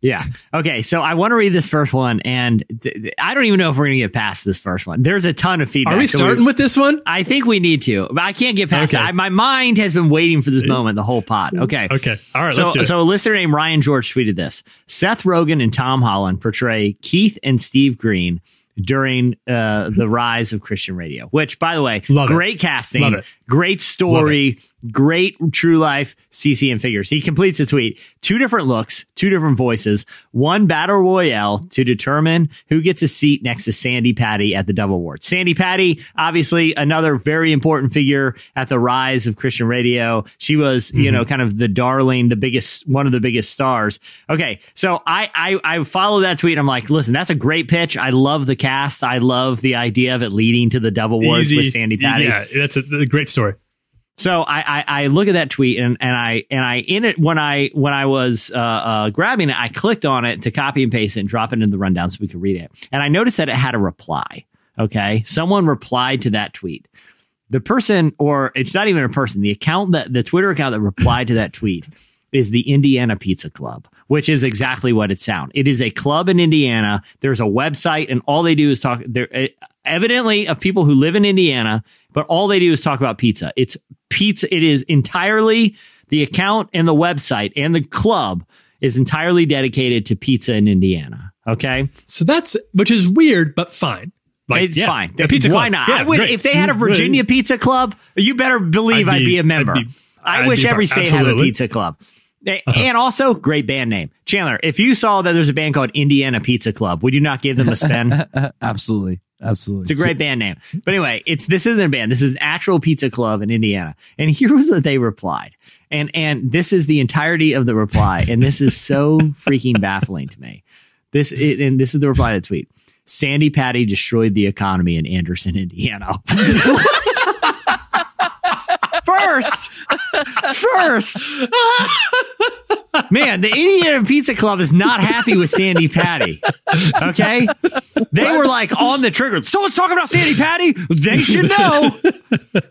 Yeah. Okay. So I want to read this first one, and th- th- I don't even know if we're going to get past this first one. There's a ton of feedback. Are we starting with this one? I think we need to, but I can't get past Okay. it. I, my mind has been waiting for this moment the whole pod. Okay. Okay. All right. So, let's do it. so a listener named Ryan George tweeted this: Seth Rogen and Tom Holland portray Keith and Steve Green during uh, the rise of Christian radio. Which, by the way, Love it. great casting, it. great story, great true life CCM figures. He completes a tweet: two different looks, two different voices, one battle royale to determine who gets a seat next to Sandi Patty at the Dove Awards. Sandi Patty, obviously, another very important figure at the rise of Christian radio. She was, you mm-hmm. know, kind of the darling, the biggest, one of the biggest stars. Okay, so I I, I follow that tweet. I'm like, listen, that's a great pitch. I love the cast. I love the idea of it leading to the Dove Awards with Sandi Patty. Yeah, that's a, a great story. So I, I, I look at that tweet and, and I and I in it when I when I was uh, uh, grabbing it, I clicked on it to copy and paste it and drop it in the rundown so we could read it. And I noticed that it had a reply. Okay, someone replied to that tweet. The person, or it's not even a person, the account that the Twitter account that replied to that tweet is the Indiana Pizza Club, which is exactly what it sounds. It is a club in Indiana. There's a website, and all they do is talk. They're uh, evidently of people who live in Indiana, but all they do is talk about pizza. It's pizza. It is entirely the account and the website and the club is entirely dedicated to pizza in Indiana. Okay, So that's which is weird, but fine. Like, it's yeah, fine. A pizza Why club. not? Yeah, I would if they had a Virginia Pizza Club. You better believe I'd I'd be, be- a member. I'd be- I I'd wish every part- state had a absolutely. Uh-huh. pizza club. And also, great band name. Chandler, if you saw that there's a band called Indiana Pizza Club, would you not give them a spin? [laughs] Absolutely. Absolutely. It's a great band name. But anyway, it's this isn't a band. This is an actual pizza club in Indiana. And [laughs] here was what they replied. And and this is the entirety of the reply. And this is so [laughs] freaking baffling to me. This is, and this is the reply to the tweet. Sandi Patty destroyed the economy in Anderson, Indiana. [laughs] first, first, man, the Indiana Pizza Club is not happy with Sandi Patty. Okay, they were like on the trigger. Someone's talking about Sandi Patty. They should know.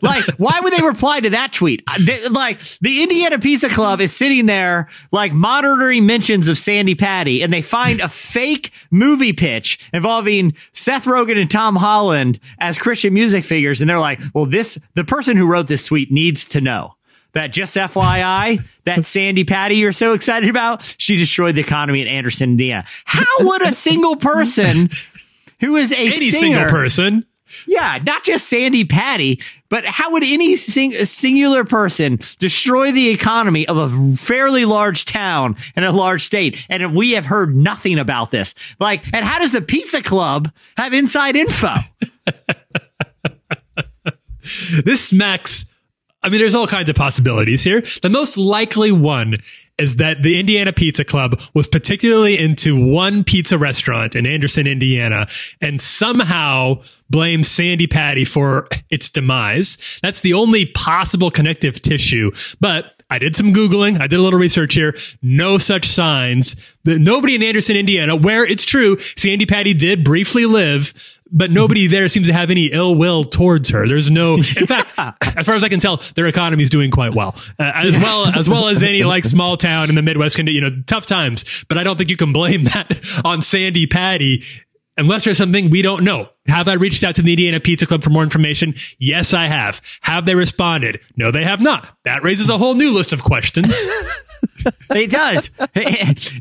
like, why would they reply to that tweet? Uh, they- like, the Indiana Pizza Club is sitting there, like monitoring mentions of Sandi Patty, and they find a fake movie pitch involving Seth Rogen and Tom Holland as Christian music figures, and they're like, "Well, this the person who wrote this tweet needs to know." That just FYI, that Sandi Patty you're so excited about, she destroyed the economy in Anderson, Indiana. How would a single person who is a Any singer, single person. yeah, not just Sandi Patty, but how would any sing- singular person destroy the economy of a fairly large town and a large state? And we have heard nothing about this. Like, and how does a pizza club have inside info? [laughs] This smacks. I mean, there's all kinds of possibilities here. The most likely one is that the Indiana Pizza Club was particularly into one pizza restaurant in Anderson, Indiana, and somehow blamed Sandi Patty for its demise. That's the only possible connective tissue. But I did some Googling. I did a little research here. No such signs. Nobody in Anderson, Indiana, where it's true, Sandi Patty did briefly live, but nobody there seems to have any ill will towards her. There's no, in [laughs] fact, as far as I can tell, their economy is doing quite well, uh, as well as well as any like small town in the Midwest can. You know, tough times, but I don't think you can blame that on Sandi Patty. Unless there's something we don't know. Have I reached out to the Indiana Pizza Club for more information? Yes, I have. Have they responded? No, they have not. That raises a whole new list of questions. [laughs] it does.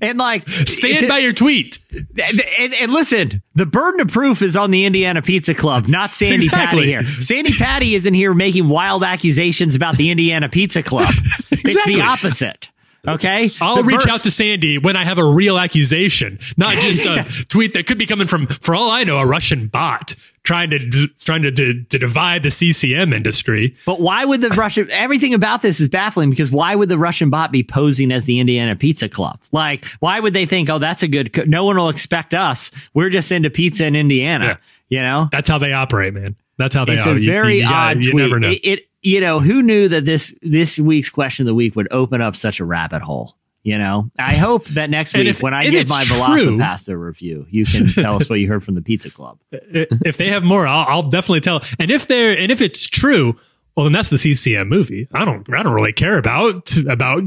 and like Stand it- by your tweet. and, and, and listen, the burden of proof is on the Indiana Pizza Club, not Sandi Exactly. Patty here. Sandi Patty isn't here making wild accusations about the Indiana Pizza Club. exactly. It's the opposite. Okay, I'll The reach bur- out to Sandi when I have a real accusation, not [laughs] just a tweet that could be coming from, for all I know, a Russian bot trying to trying to, to to divide the CCM industry. But why would the Russian? Everything about this is baffling because why would the Russian bot be posing as the Indiana Pizza Club? Like, why would they think, oh, that's a good? Co- no one will expect us. We're just into pizza in Indiana. You know, That's how they operate, man. That's how they operate. it's a operate. You- very you gotta- odd You tweet. never know. It, it, you know, who knew that this this week's question of the week would open up such a rabbit hole? You know, I [laughs] hope that next week if- when I give my true- Velocipastor review, you can [laughs] tell us what you heard from the Pizza Club. if they have more, I'll, I'll definitely tell. And if they're and if it's true, well, then that's the CCM movie. I don't I don't really care about about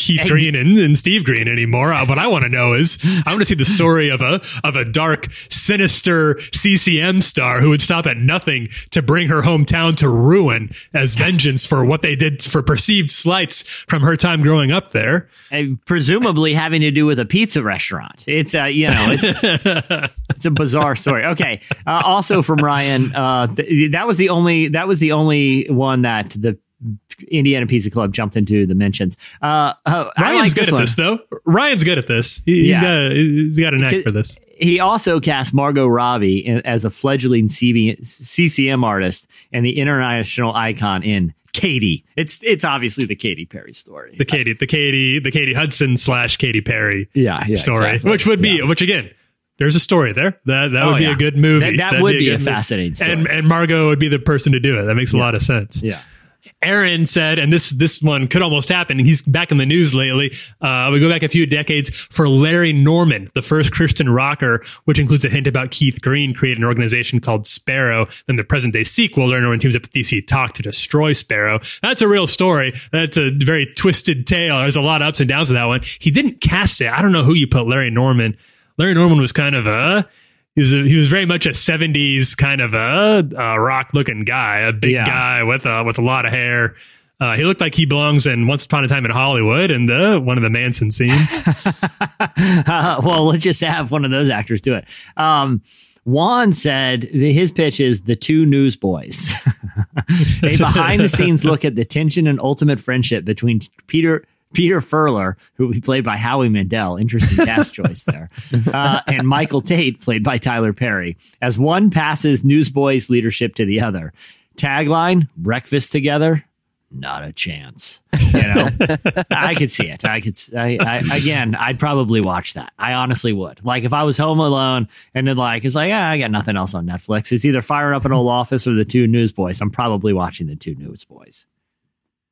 Keith Ex- Green and, and Steve Green anymore. Uh, What I want to know is I want to see the story of a of a dark, sinister CCM star who would stop at nothing to bring her hometown to ruin as vengeance for what they did for perceived slights from her time growing up there. And presumably having to do with a pizza restaurant. It's uh, you know, it's [laughs] it's a bizarre story. Okay. Uh, also from Ryan, uh, th- that was the only that was the only one that the Indiana Pizza Club jumped into the mentions. Uh, uh, Ryan's like good at one. this though. Ryan's good at this. He, he's Yeah. got a, he's got a knack for this. He also cast Margot Robbie as a fledgling CB, CCM artist and the international icon in Katie. It's it's obviously the Katy Perry story. The Katie, the Katie, the Katy Hudson slash Katy Perry Yeah, yeah, story, exactly. which would be, Yeah. which again, there's a story there. That that Oh, would be yeah. a good movie. That- that would be a good movie. fascinating story. And and Margot would be the person to do it. That makes a lot of sense. yeah. Aaron said, and this this one could almost happen. He's back in the news lately. Uh, we go back a few decades for Larry Norman, the first Christian rocker, which includes a hint about Keith Green created an organization called Sparrow. Then the present day sequel, Larry Norman teams up with DC Talk to destroy Sparrow. That's a real story. That's a very twisted tale. There's a lot of ups and downs with that one. He didn't cast it. I don't know who you put Larry Norman. Larry Norman was kind of a he was, a, he was very much a 70s kind of a, uh rock looking guy, a big Yeah. guy with a, with a lot of hair. Uh, he looked like he belongs in Once Upon a Time in Hollywood and the one of the Manson scenes. [laughs] Uh, well, let's just have one of those actors do it. Um, Juan said his pitch is the two newsboys. a [laughs] behind the scenes look at the tension and ultimate friendship between Peter Peter Furler, who will be played by Howie Mandel, interesting [laughs] cast choice there, uh, and Michael Tait, played by Tyler Perry, as one passes newsboys leadership to the other. Tagline: Breakfast together, not a chance. You know, [laughs] I could see it. I could. s- I, I- again, I'd probably watch that. I honestly would. Like if I was home alone and then like it's like, ah, I got nothing else on Netflix. It's either Fire Up an Old Office or the Two Newsboys. I'm probably watching the Two Newsboys.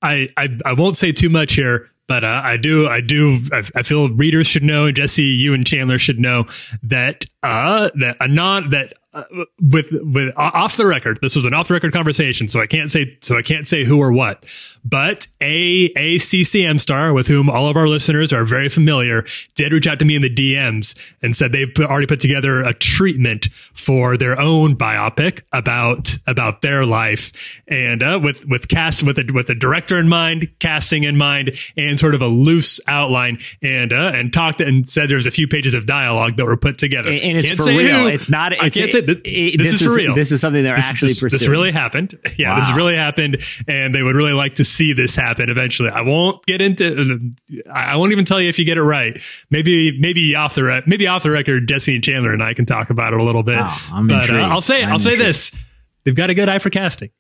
I, I I won't say too much here, but uh, I do I do I, I feel readers should know, Jesse, you and Chandler should know that uh that a non that uh, with with off the record. This was an off the record conversation, so I can't say so I can't say who or what. But a a CCM star with whom all of our listeners are very familiar did reach out to me in the DMs and said they've put, already put together a treatment for their own biopic about about their life and uh, with with cast with a with the director in mind, casting in mind, and sort of a loose outline and uh, and talked and said there's a few pages of dialogue that were put together. And, and it's Can't for real. who. It's not. It's, I can't say this, it- this, is for real. This is something they're This- actually this, pursuing. This really happened. [laughs] Yeah, this really happened, and they would really like to see this happen eventually. I won't get into. I won't even tell you if you get it right. Maybe, maybe off the re- maybe off the record, Jesse and Chandler and I can talk about it a little bit. Oh, I'm but uh. I'll say, I'm I'll say intrigued. this: they've got a good eye for casting.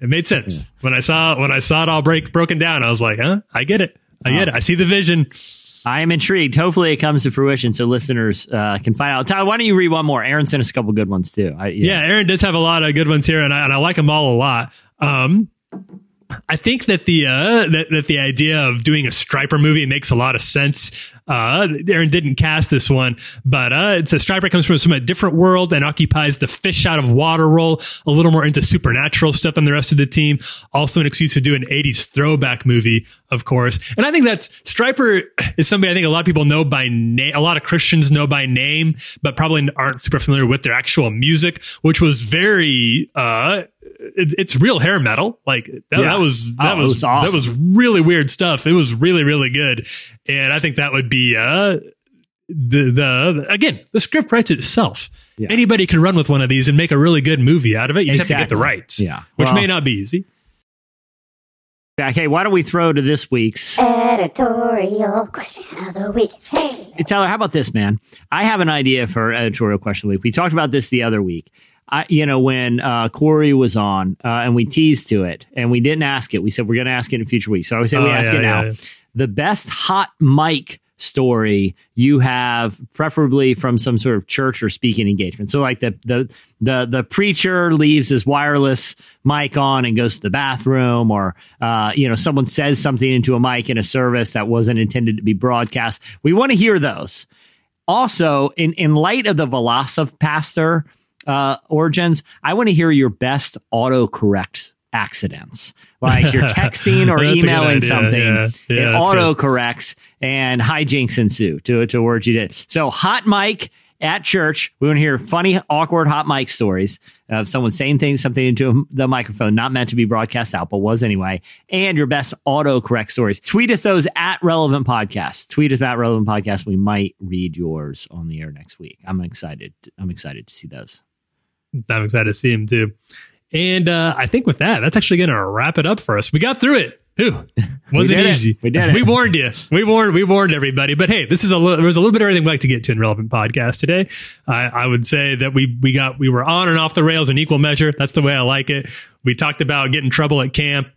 It made sense when I saw when I saw it all break broken down. I was like, huh, I get it. I get it. I see the vision. I am intrigued. Hopefully, it comes to fruition so listeners uh, can find out. Tyler, why don't you read one more? Aaron sent us a couple good ones too. I, Yeah, Aaron does have a lot of good ones here, and I, and I like them all a lot. Um, I think that the uh, that, that the idea of doing a Stryper movie makes a lot of sense. Uh, Aaron didn't cast this one, but uh, it's a Stryper comes from, from a different world and occupies the fish out of water role, a little more into supernatural stuff than the rest of the team. Also, an excuse to do an '80s throwback movie, of course. And I think that Stryper is somebody I think a lot of people know by name. A lot of Christians know by name, but probably aren't super familiar with their actual music, which was very uh, it, it's real hair metal. Like that, Yeah. that was that Oh, was, was awesome. that was really weird stuff. It was really really good, and I think that would be uh the the again the script writes itself. Yeah. Anybody can run with one of these and make a really good movie out of it. You just have to get the rights, Yeah. which Well- may not be easy. Okay, why don't we throw to this week's? Editorial question of the week. Hey. Hey, Tyler, how about this, man? I have an idea for editorial question of the week. We talked about this the other week. I, you know, when uh, Cory was on uh, and we teased to it and we didn't ask it, we said we're going to ask it in future weeks. So I would say we Oh, ask yeah, it now. yeah, yeah. The best hot mic story you have, preferably from some sort of church or speaking engagement. So, like the the the the preacher leaves his wireless mic on and goes to the bathroom, or uh, you know, someone says something into a mic in a service that wasn't intended to be broadcast. We want to hear those also in in light of the Velocipastor uh origins i want to hear your best autocorrect accidents. Like you're [laughs] texting or That's a good emailing something Yeah. Yeah, it that's good. autocorrects and hijinks ensue to to words you did. So hot mic at church we want to hear funny awkward hot mic stories of someone saying things something into the microphone not meant to be broadcast out but was anyway and your best autocorrect stories. Tweet us those at relevant podcast. Tweet us at relevant podcast. We might read yours on the air next week. I'm excited i'm excited to see those I'm excited to see him too. And uh, I think with that, that's actually going to wrap it up for us. We got through it. Who [laughs] Wasn't did it. easy. We did it. We warned you. We warned. We warned everybody. But hey, this is a little. There was a little bit of everything we like to get to in relevant podcast today. I, I would say that we we got we were on and off the rails in equal measure. That's the way I like it. We talked about getting trouble at camp.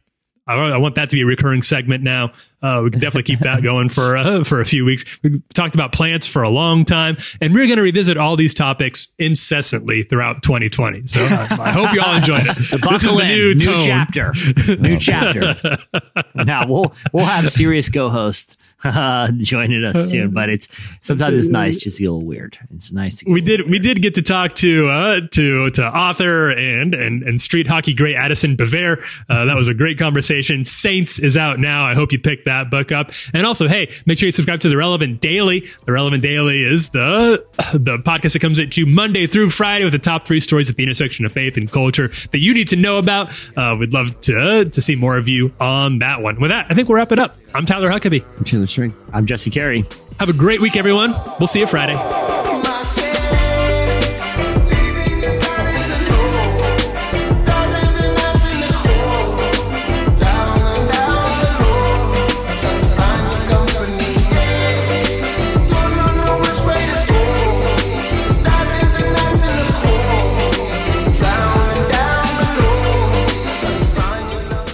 I, I want that to be a recurring segment now. Uh, we can definitely keep that going for uh, [laughs] for a few weeks. We talked about plants for a long time, and we're going to revisit all these topics incessantly throughout 2020. So uh, I hope you all enjoyed it. [laughs] this is the in. new, new chapter new chapter [laughs] now we'll we'll have serious co-host [laughs] joining us soon but it's sometimes it's nice to see a little weird it's nice to get We did. We weird. did get to talk to uh, to to author and and and street hockey great Addison Bevere. Uh, that was a great conversation. Saints is out now. I hope you picked that book up. And also, hey, make sure you subscribe to the Relevant Daily. The Relevant Daily is the [coughs] the podcast that comes at you Monday through Friday with the top three stories at the intersection of faith and culture that you need to know about. Uh, we'd love to to see more of you on that one. With that, I think we'll wrap it up. I'm Tyler Huckabee. I'm Chandler Strang. i'm jesse carey Have a great week, everyone. We'll see you Friday.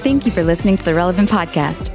Thank you for listening to the Relevant Podcast.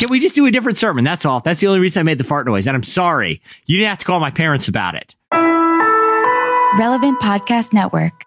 Can we just do a different sermon? That's all. That's the only reason i made the fart noise and i'm sorry. You didn't have to call my parents about it. Relevant Podcast Network.